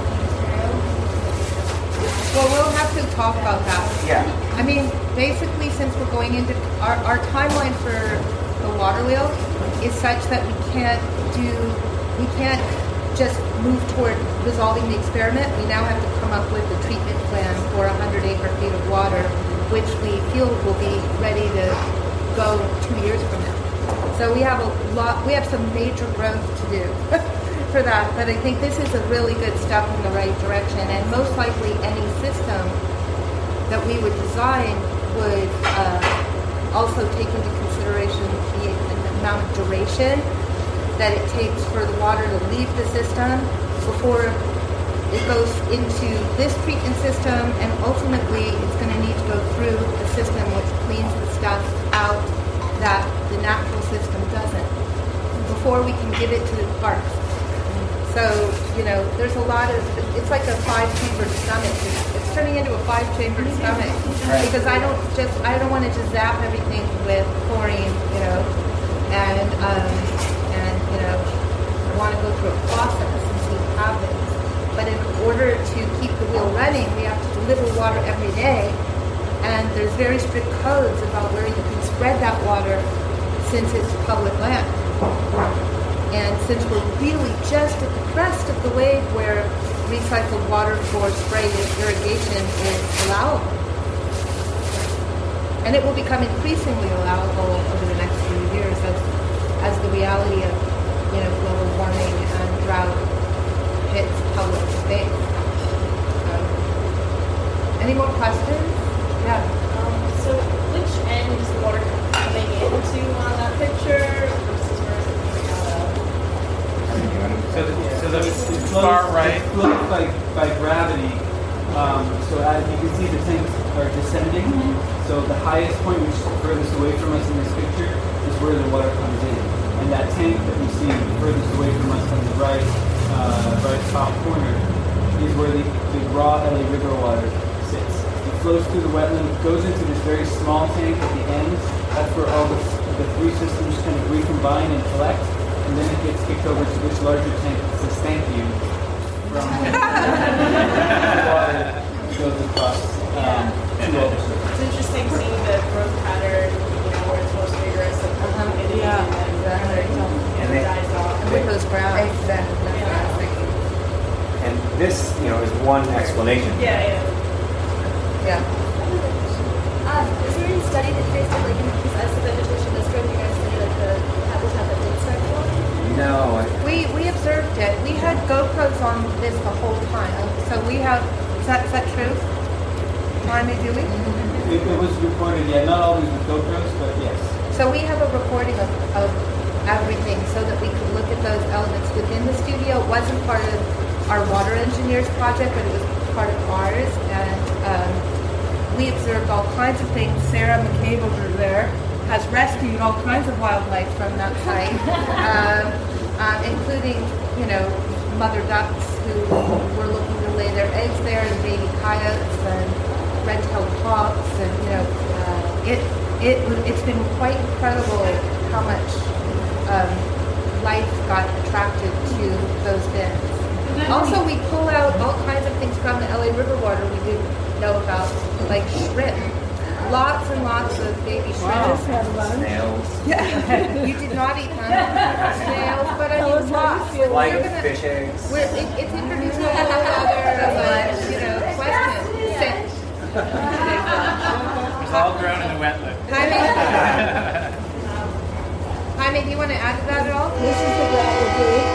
Well, we'll have to talk about that. yeah, I mean, basically, since we're going into our, our timeline for the water wheel is such that we can't do, we can't just move toward resolving the experiment. We now have to come up with a treatment plan for 100 acre feet of water, which we feel will be ready to go two years from now. So we have a lot, we have some major growth to do for that, but I think this is a really good step in the right direction, and most likely any system that we would design would uh, also take into consideration the amount of duration that it takes for the water to leave the system before it goes into this treatment system, and ultimately it's going to need to go through a system which cleans the stuff out that the natural system doesn't before we can give it to the parks. So, you know, there's a lot of, it's like a five-chambered stomach. It's, it's turning into a five-chambered stomach. Because I don't just, I don't want to just zap everything with chlorine, you know, and, um, and, you know, I want to go through a process and see what happens. But in order to keep the wheel running, we have to deliver water every day. And there's very strict codes about where you can spread that water since it's public land. And since we're really just at the crest of the wave where recycled water for spray irrigation is allowable. And it will become increasingly allowable over the next few years as, as the reality of you know, global warming and drought hits public space. Any more questions? Yeah. Um, so which end is the water coming into on that picture versus where is it coming out of? So, the, so the flows- far right. It flows by, by gravity. Um, so as you can see, the tanks are descending. So the highest point, which is furthest away from us in this picture, is where the water comes in. And that tank that we see furthest away from us on the right, uh, right top corner, is where the, the raw LA River water sits. It flows through the wetland, goes into this very small tank at the end. That's where all the, the three systems kind of recombine and collect and then it gets kicked over to this larger tank that says thank you from the water goes across um, to all the. It's interesting seeing the growth pattern, you know, where it's most vigorous and Uh-huh. humidity Yeah, and then exactly. and And it dies off. And with those browns. Exactly. That's what I was thinking. And this, you know, is one explanation. Yeah, yeah. Yeah. Um, is there any study that traces like as the vegetation is growing, you guys study like the habitat that did start growing? No, I- We, we observed it. We had GoPros on this the whole time. So we have, is that, is that true? Jaime, do we? It, it was recorded, yeah, not always with GoPros, but yes. So we have a recording of, of everything so that we could look at those elements within the studio. It wasn't part of our water engineers project, but it was part of ours. And um, we observed all kinds of things. Sarah McCabe over there has rescued all kinds of wildlife from that site, um, um, including, you know, mother ducks who were looking to lay their eggs there, and baby coyotes, and red-tailed hawks, and you know, uh, it it it's been quite incredible how much um, life got attracted to those bins. Also, we pull out all kinds of things from the LA River water we didn't know about, like shrimp. Lots and lots of baby shrimp. snails, Yeah, you did not eat them. Snails, but I mean lots. We're flying gonna- fish eggs. We're, it, it's introducing a whole other, like, you know, question. Sit. It's all grown in the wetland. Jaime, Jaime, do you want to add to that at all? This is the gravel gate.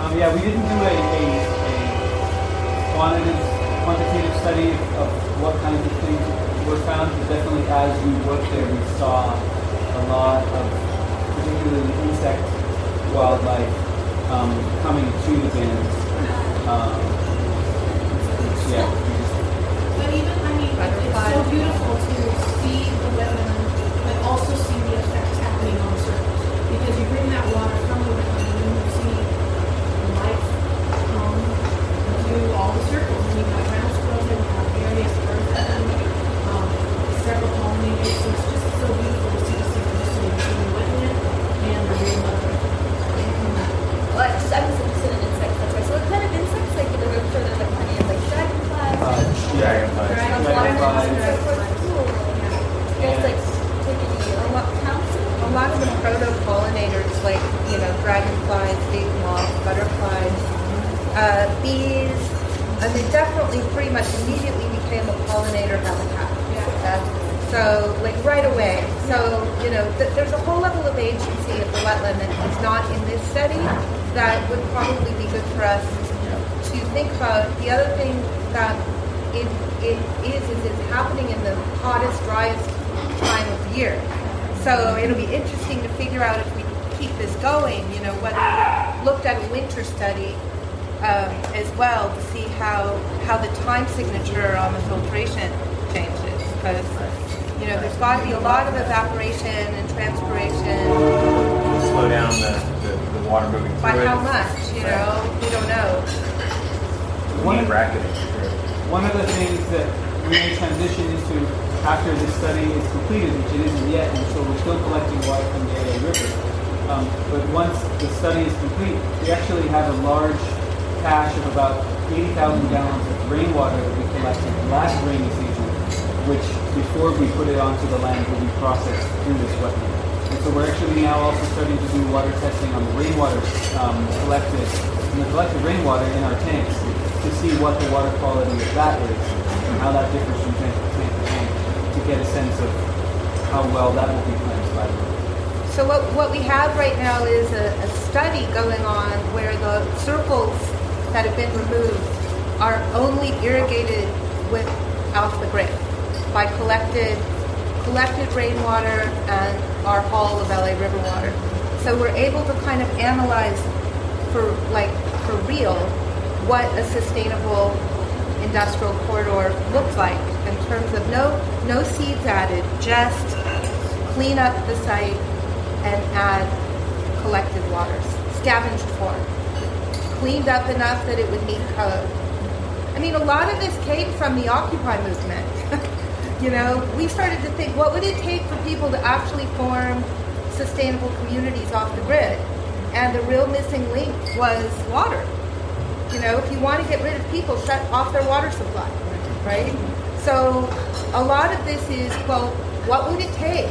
Um, yeah, we didn't do a, a, a quantitative, quantitative study of what kinds of things were found, but definitely as we worked there, we saw a lot of particularly insect wildlife um, coming to the bins. Um, yeah, But even, I mean, it's so beautiful to the land will be processed through this wetland. And so we're actually now also starting to do water testing on the rainwater um, collected, and the collected rainwater in our tanks to see what the water quality of that is and how that differs from tank to tank to tank to get a sense of how well that will be cleansed by the. So what, what we have right now is a, a study going on where the circles that have been removed are only irrigated with off the grid by collected collected rainwater and our haul of LA river water. So we're able to kind of analyze for like for real what a sustainable industrial corridor looks like in terms of no no seeds added, just clean up the site and add collected waters, scavenged form, cleaned up enough that it would meet code. I mean, a lot of this came from the Occupy movement. You know, we started to think, what would it take for people to actually form sustainable communities off the grid? And the real missing link was water. You know, if you want to get rid of people, shut off their water supply, right? So a lot of this is, well, what would it take?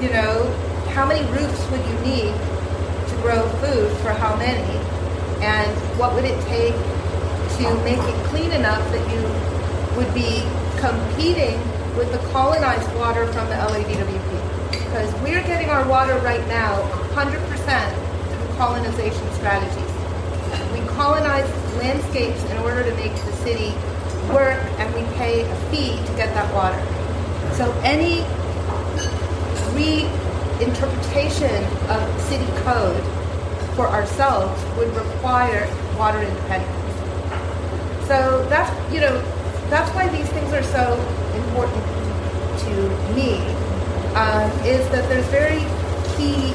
You know, how many roofs would you need to grow food for how many? And what would it take to make it clean enough that you would be competing with the colonized water from the LADWP? Because we're getting our water right now 100% through colonization strategies. We colonize landscapes in order to make the city work, and we pay a fee to get that water. So any reinterpretation of city code for ourselves would require water independence. So that's you know that's why these things are so important to me. Um, is that there's very key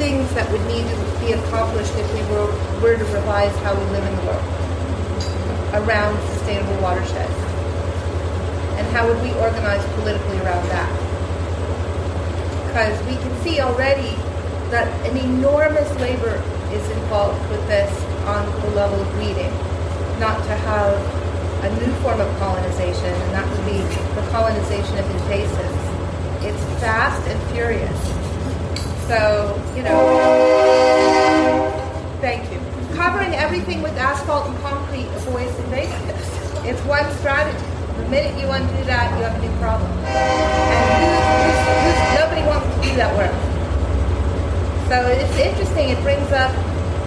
things that would need to be accomplished if we were, were to revise how we live in the world around sustainable watersheds. And how would we organize politically around that? Because we can see already that an enormous labor is involved with this on the level of weeding, not to have a new form of colonization, and that would be the colonization of invasives. It's fast and furious. So, you know, thank you. Covering everything with asphalt and concrete avoids invasives. It's one strategy. The minute you undo that, you have a new problem. And who's, who's, nobody wants to do that work. So it's interesting. It brings up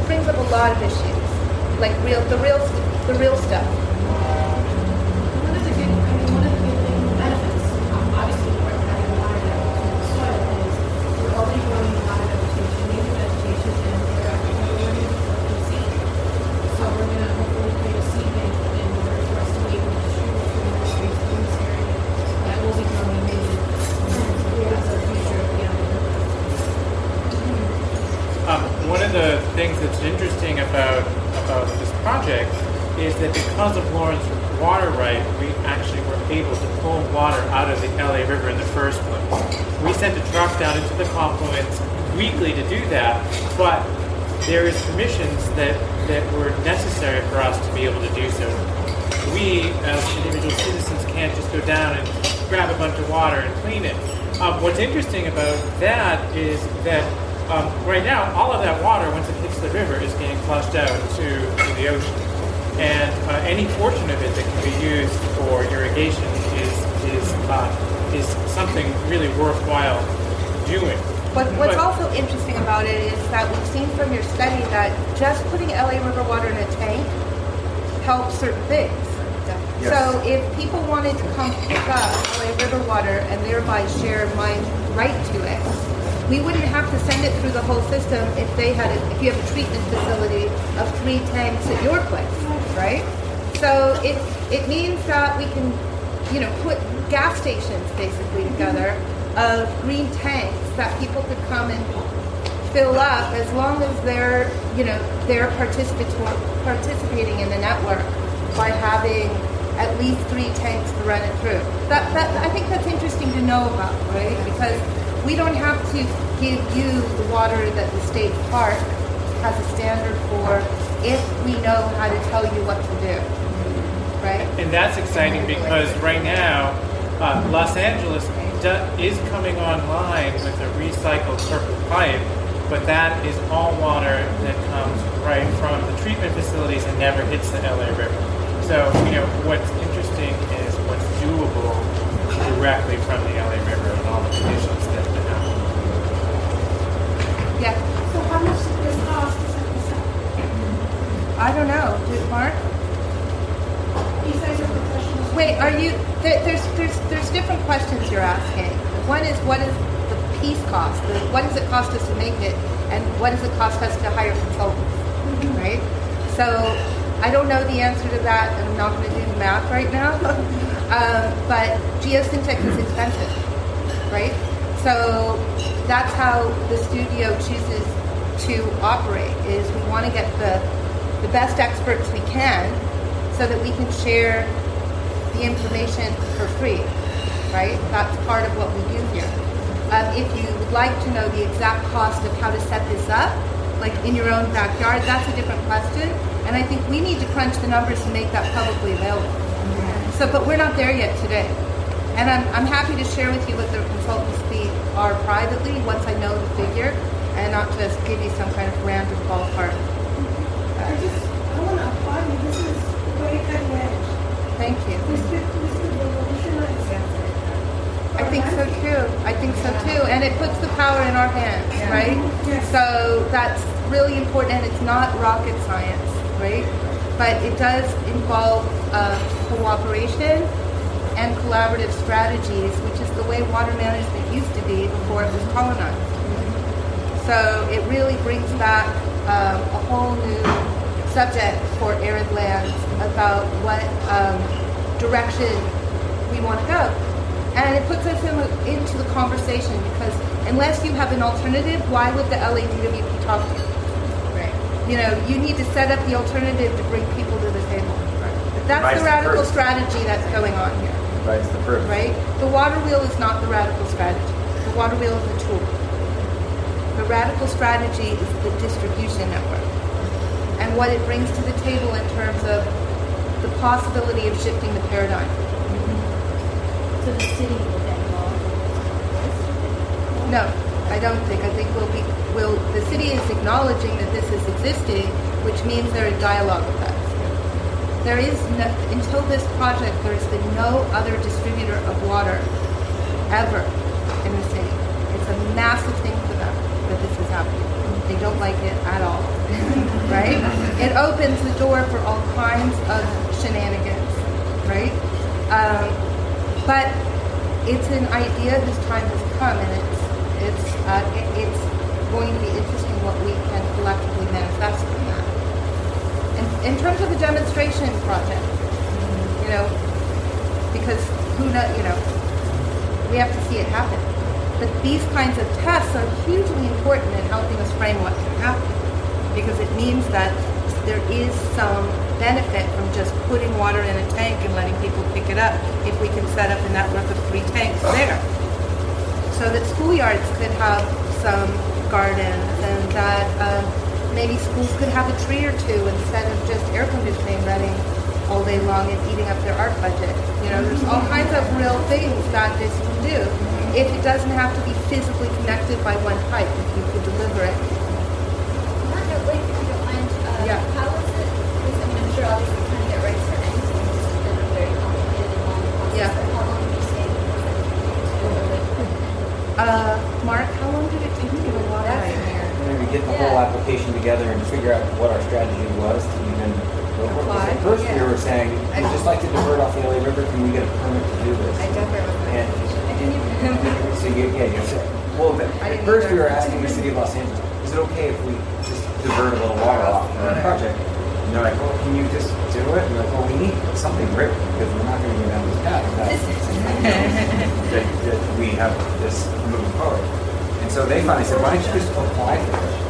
brings up a lot of issues, like real the real the real stuff. One of the good, I mean, one of the good things, benefits, um, obviously, of having water down in the soil is we're already growing a lot of vegetation, native vegetation, and we're actually already working seed. So we're gonna hopefully create a seed bank in order for us to be able to distribute to nurseries in this area that will be growing native plants as a future of the other. Um, one of the things that's interesting about about this project is that because of Lauren's water right, we actually were able to pull water out of the LA River in the first place. We sent a truck down into the confluence weekly to do that, but there is permissions that, that were necessary for us to be able to do so. We, as individual citizens, can't just go down and grab a bunch of water and clean it. Um, what's interesting about that is that um, right now, all of that water, once it hits the river, is getting flushed out to, to the ocean. And uh, any portion of it that can be used for irrigation is is uh, is something really worthwhile doing. But what's But- also interesting about it is that we've seen from your study that just putting LA River water in a tank helps certain things. Yes. So if people wanted to come pick up LA River water and thereby share my right to it, we wouldn't have to send it through the whole system if they had a, if you have a treatment facility of three tanks at your place, right? So it it means that we can, you know, put gas stations basically together of green tanks that people could come and fill up as long as they're, you know, they're participator- participating in the network by having at least three tanks to run it through. That, that I think that's interesting to know about, right? Because we don't have to give you the water that the state park has a standard for if we know how to tell you what to do, right? And that's exciting because right now, uh, Los Angeles is coming online with a recycled purple pipe, but that is all water that comes right from the treatment facilities and never hits the LA River. So, you know, what's interesting is what's doable directly from the LA River and all the conditions that that happen. Yeah. So how much does this cost to set this up? I don't know. Did Mark? These guys are professionals. Wait, are you? There, there's there's there's different questions you're asking. One is what is the piece cost? The, what does it cost us to make it, and what does it cost us to hire consultants? Right. So I don't know the answer to that. and I'm not going to do the math right now. um, but Geosyntec is expensive, right? So that's how the studio chooses to operate. Is we want to get the the best experts we can so that we can share the information for free, right? That's part of what we do here. Um, if you would like to know the exact cost of how to set this up, like in your own backyard, that's a different question. And I think we need to crunch the numbers and make that publicly available. So, but we're not there yet today. And I'm, I'm happy to share with you what the consultants fee are privately once I know the figure and not just give you some kind of random ballpark. I just, I want This is way cutting edge. Thank you. This could, this could revolutionize I think so too. I think so too. And it puts the power in our hands, right? So that's really important. And it's not rocket science, right? But it does involve uh, cooperation and collaborative strategies, which is the way water management used to be before it was colonized. So it really brings back um, a whole new subject for arid lands about what um, direction we want to go. And it puts us in into the conversation because unless you have an alternative, why would the LADWP talk to you? Right. You know, you need to set up the alternative to bring people to the table. But that's Rise the radical first. strategy that's going on here Rides the proof. right? The water wheel is not the radical strategy. The water wheel is a tool. The radical strategy is the distribution network and what it brings to the table in terms of the possibility of shifting the paradigm. So the city will get involved. No, I don't think. I think we'll be will the city is acknowledging that this is existing, which means they're in dialogue with us. There is no, until this project, there has been no other distributor of water ever in the city. It's a massive thing for them that this is happening. They don't like it at all, right? It opens the door for all kinds of shenanigans, right? Um, but it's an idea whose time has come, and it's it's uh, it, it's going to be interesting what we can collectively manifest from that. In, in terms of the demonstration project, you know, because who know, you know, we have to see it happen. But these kinds of tests are hugely important in helping us frame what can happen, because it means that there is some benefit from just putting water in a tank and letting people pick it up if we can set up a network of three tanks there so that schoolyards could have some gardens and that um, maybe schools could have a tree or two instead of just air conditioning running all day long and eating up their art budget. You know, there's all kinds of real things that this can do if it doesn't have to be physically connected by one pipe, if you could deliver it. On that note, like, if you don't mind, uh, Yeah. how is it, because I mean, I'm sure obviously Uh, Mark, how long did it take to get a water right here? And then we get the whole application together and figure out what our strategy was to even go for it. First, we were saying, we'd just like to divert off the LA River, can we get a permit to do this? I definitely was And, so you, yeah, you said, well, but at first we were asking the city of Los Angeles, is it okay if we just divert a little water off for our project? And they're like, well, can you just do it? And we're like, well, we need something written because we're not going to go down this path without that, that we have this moving forward. And so they finally said, why don't you just apply for it?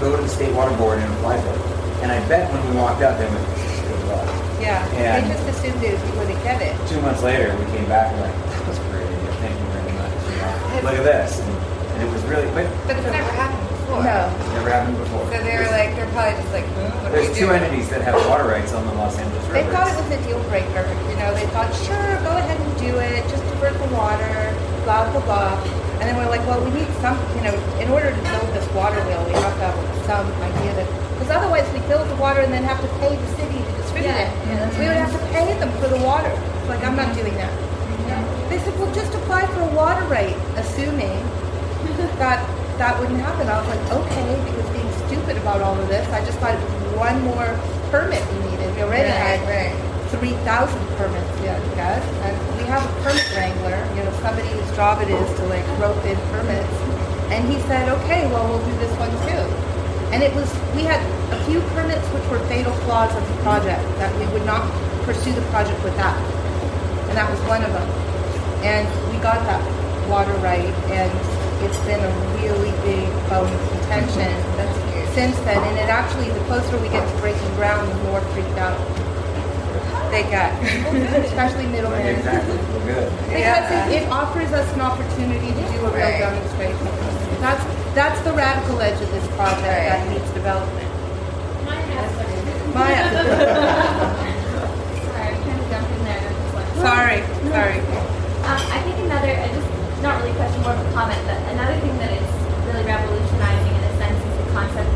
Why don't you go to the state water board and apply for it? And I bet when we walked out, they went, good luck. Yeah, And- they just assumed it, you wouldn't get it. Two months later, we came back and like, that was a great. idea. Thank you very much. Look at this. And, and it was really, but But it's never happened before. No. it's never happened before. So they were like, they're probably just like, hmm, There's two entities that have water rights on the Los Angeles River. They thought it was a deal breaker, you know, they thought, sure, go ahead and do it, just divert the water, blah, blah, blah. And then we're like, well, we need some, you know, in order to build this water wheel, we have to have some idea that, because otherwise we build the water and then have to pay the city to distribute it. We would have to pay them for the water. It's like, I'm not doing that. They said, well, just apply for a water rate, assuming that that wouldn't happen. I was like, okay, because being stupid about all of this, I just thought it was one more permit we needed. We already Right, had 3,000 permits, yeah, yes, and we have a permit wrangler, you know, somebody whose job it is to like rope in permits. And he said, okay, well, we'll do this one too. And it was, we had a few permits which were fatal flaws of the project, that we would not pursue the project with that. And that was one of them. And we got that water right, and it's been a really big bone of contention since then. And it actually, the closer we get to breaking ground, the more freaked out they get, especially middlemen. Exactly. We're good. Because it, it offers us an opportunity to do a real Right. demonstration. That's that's the radical edge of this project that needs development. Maya. Sorry, I'm kind of jumped in there. and I'm like, sorry, sorry. Um, I think another, uh, just not really a question, more of a comment, but another thing that is really revolutionizing in a sense is the concept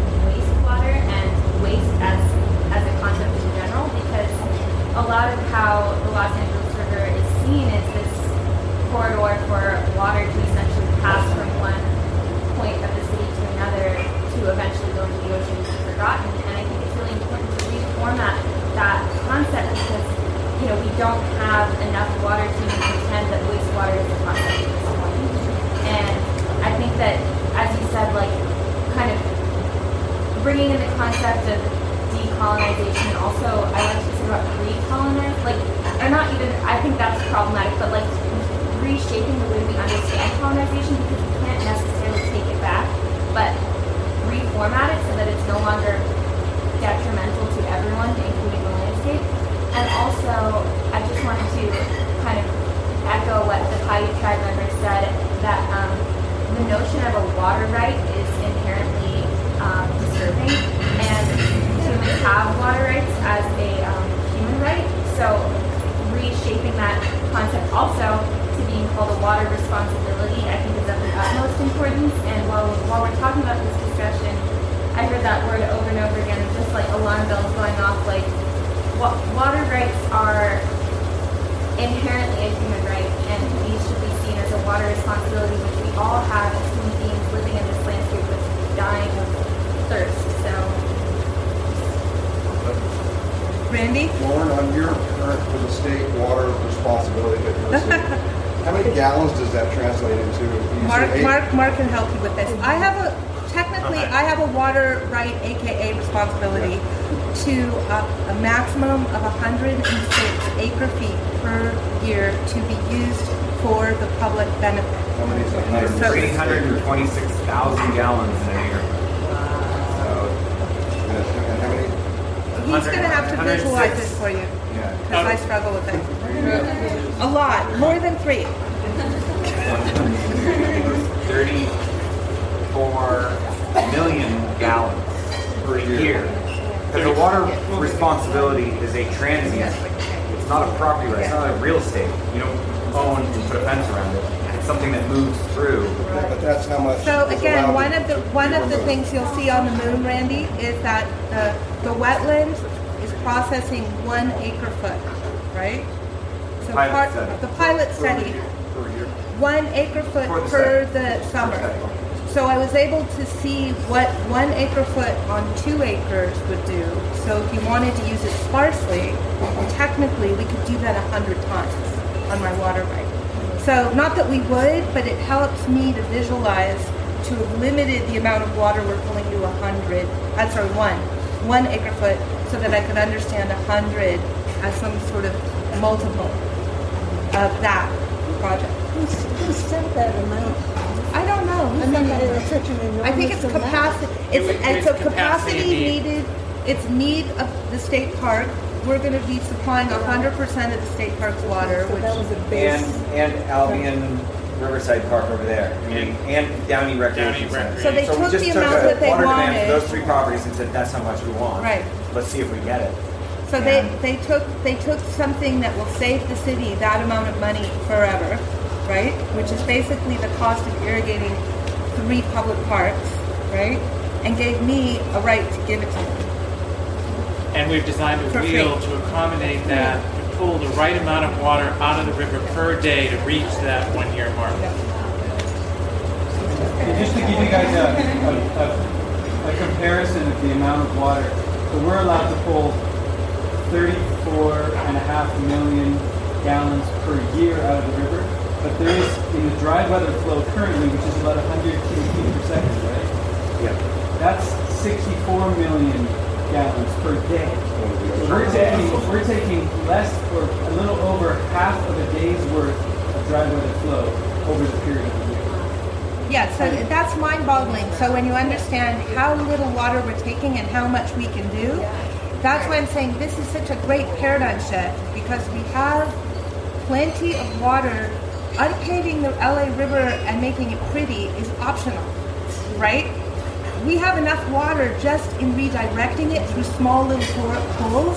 Mark, said eight- Mark, Mark can help you with this. I have a, technically, I have a water right, AKA responsibility, to a, a maximum of 106 acre feet per year to be used for the public benefit. How many is that? So- 326,000 gallons in a year. So, And how many? He's gonna have to visualize it for you, yeah. because I struggle with it. A lot, more than three. 34 million gallons per year. Because the water responsibility is a transient. It's not a property right. It's not a real estate. You don't own and put a fence around it. It's something that moves through. But that's how much. So again, one of the, one of the things you'll see on the moon, Randy, is that the, the wetlands is processing one acre foot, right? So Pilot part, study. the pilot study one acre foot For the per the summer. So I was able to see what one acre foot on two acres would do. So if you wanted to use it sparsely, technically we could do that a hundred times on my water right. So not that we would, but it helps me to visualize to have limited the amount of water we're pulling to a hundred. I'm sorry, one, one acre foot, so that I could understand a hundred as some sort of multiple of that project. Who set that amount? I don't know. I mean, it's such an enormous I think it's amount. capacity. It's, it's it's a capacity capacity needed. It's need of the state park. We're going to be supplying hundred percent of the state park's water, So which that was a base. And, and Albion Riverside Park over there, I mean, and Downey Recreation Downey Center. So they we took just the took amount a that they water demand wanted. for those three properties and said, that's how much we want. Right. Let's see if we get it. So they, And- they took they took something that will save the city that amount of money forever, right? Which is basically the cost of irrigating three public parks, right? And gave me a right to give it to them. And we've designed a For free. wheel to accommodate that, to pull the right amount of water out of the river per day to reach that one-year mark. And just to give you guys a, a, a, a comparison of the amount of water, so we're allowed to pull 34 and a half million gallons per year out of the river, but there is, in the dry weather flow currently, which is about 100 cubic feet per second, right? Yeah. That's 64 million gallons per day. So we're taking, we're taking less or a little over half of a day's worth of dry weather flow over the period of the year. Yeah, so that's mind-boggling. So when you understand how little water we're taking and how much we can do, that's why I'm saying this is such a great paradigm shift because we have plenty of water. Unpaving the LA River and making it pretty is optional, right? We have enough water just in redirecting it through small little pools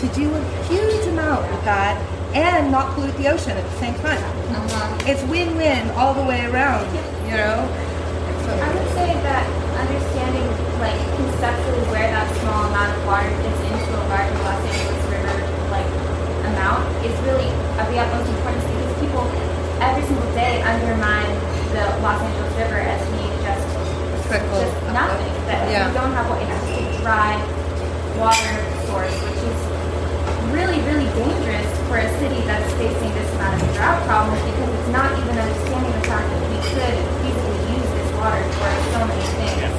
to do a huge amount with that and not pollute the ocean at the same time. Uh-huh. It's win-win all the way around, you know? I would say that understanding, like, conceptually where that small amount of water fits into a large Los Angeles River, like, amount is really of the utmost importance because people every single day undermine the Los Angeles River as being just, Trickle. just nothing. That Yeah. we don't have what it's just a dry water source, which is really, really dangerous for a city that's facing this amount of drought problems because it's not even understanding the fact that we could feasibly use this water for so many things.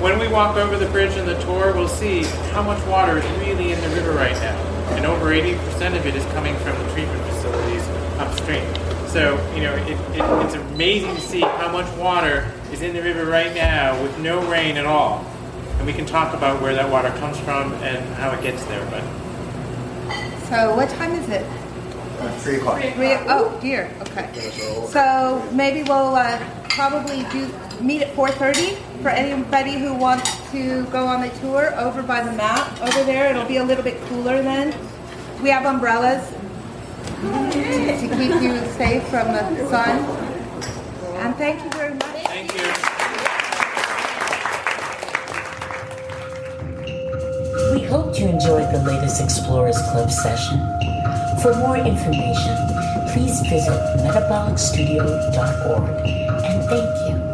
When we walk over the bridge in the tour, we'll see how much water is really in the river right now. And over 80% of it is coming from the treatment facilities upstream. So, you know, it, it, it's amazing to see how much water is in the river right now with no rain at all. And we can talk about where that water comes from and how it gets there. But So what time is it? Three o'clock. Three, oh, dear, okay. So maybe we'll uh, probably do, meet at 4.30 for anybody who wants to go on the tour over by the map over there. It'll be a little bit cooler then. We have umbrellas to, to keep you safe from the sun. And thank you very much. Thank you. We hope you enjoyed the latest Explorers Club session. For more information, please visit metabolicstudio.org and thank you.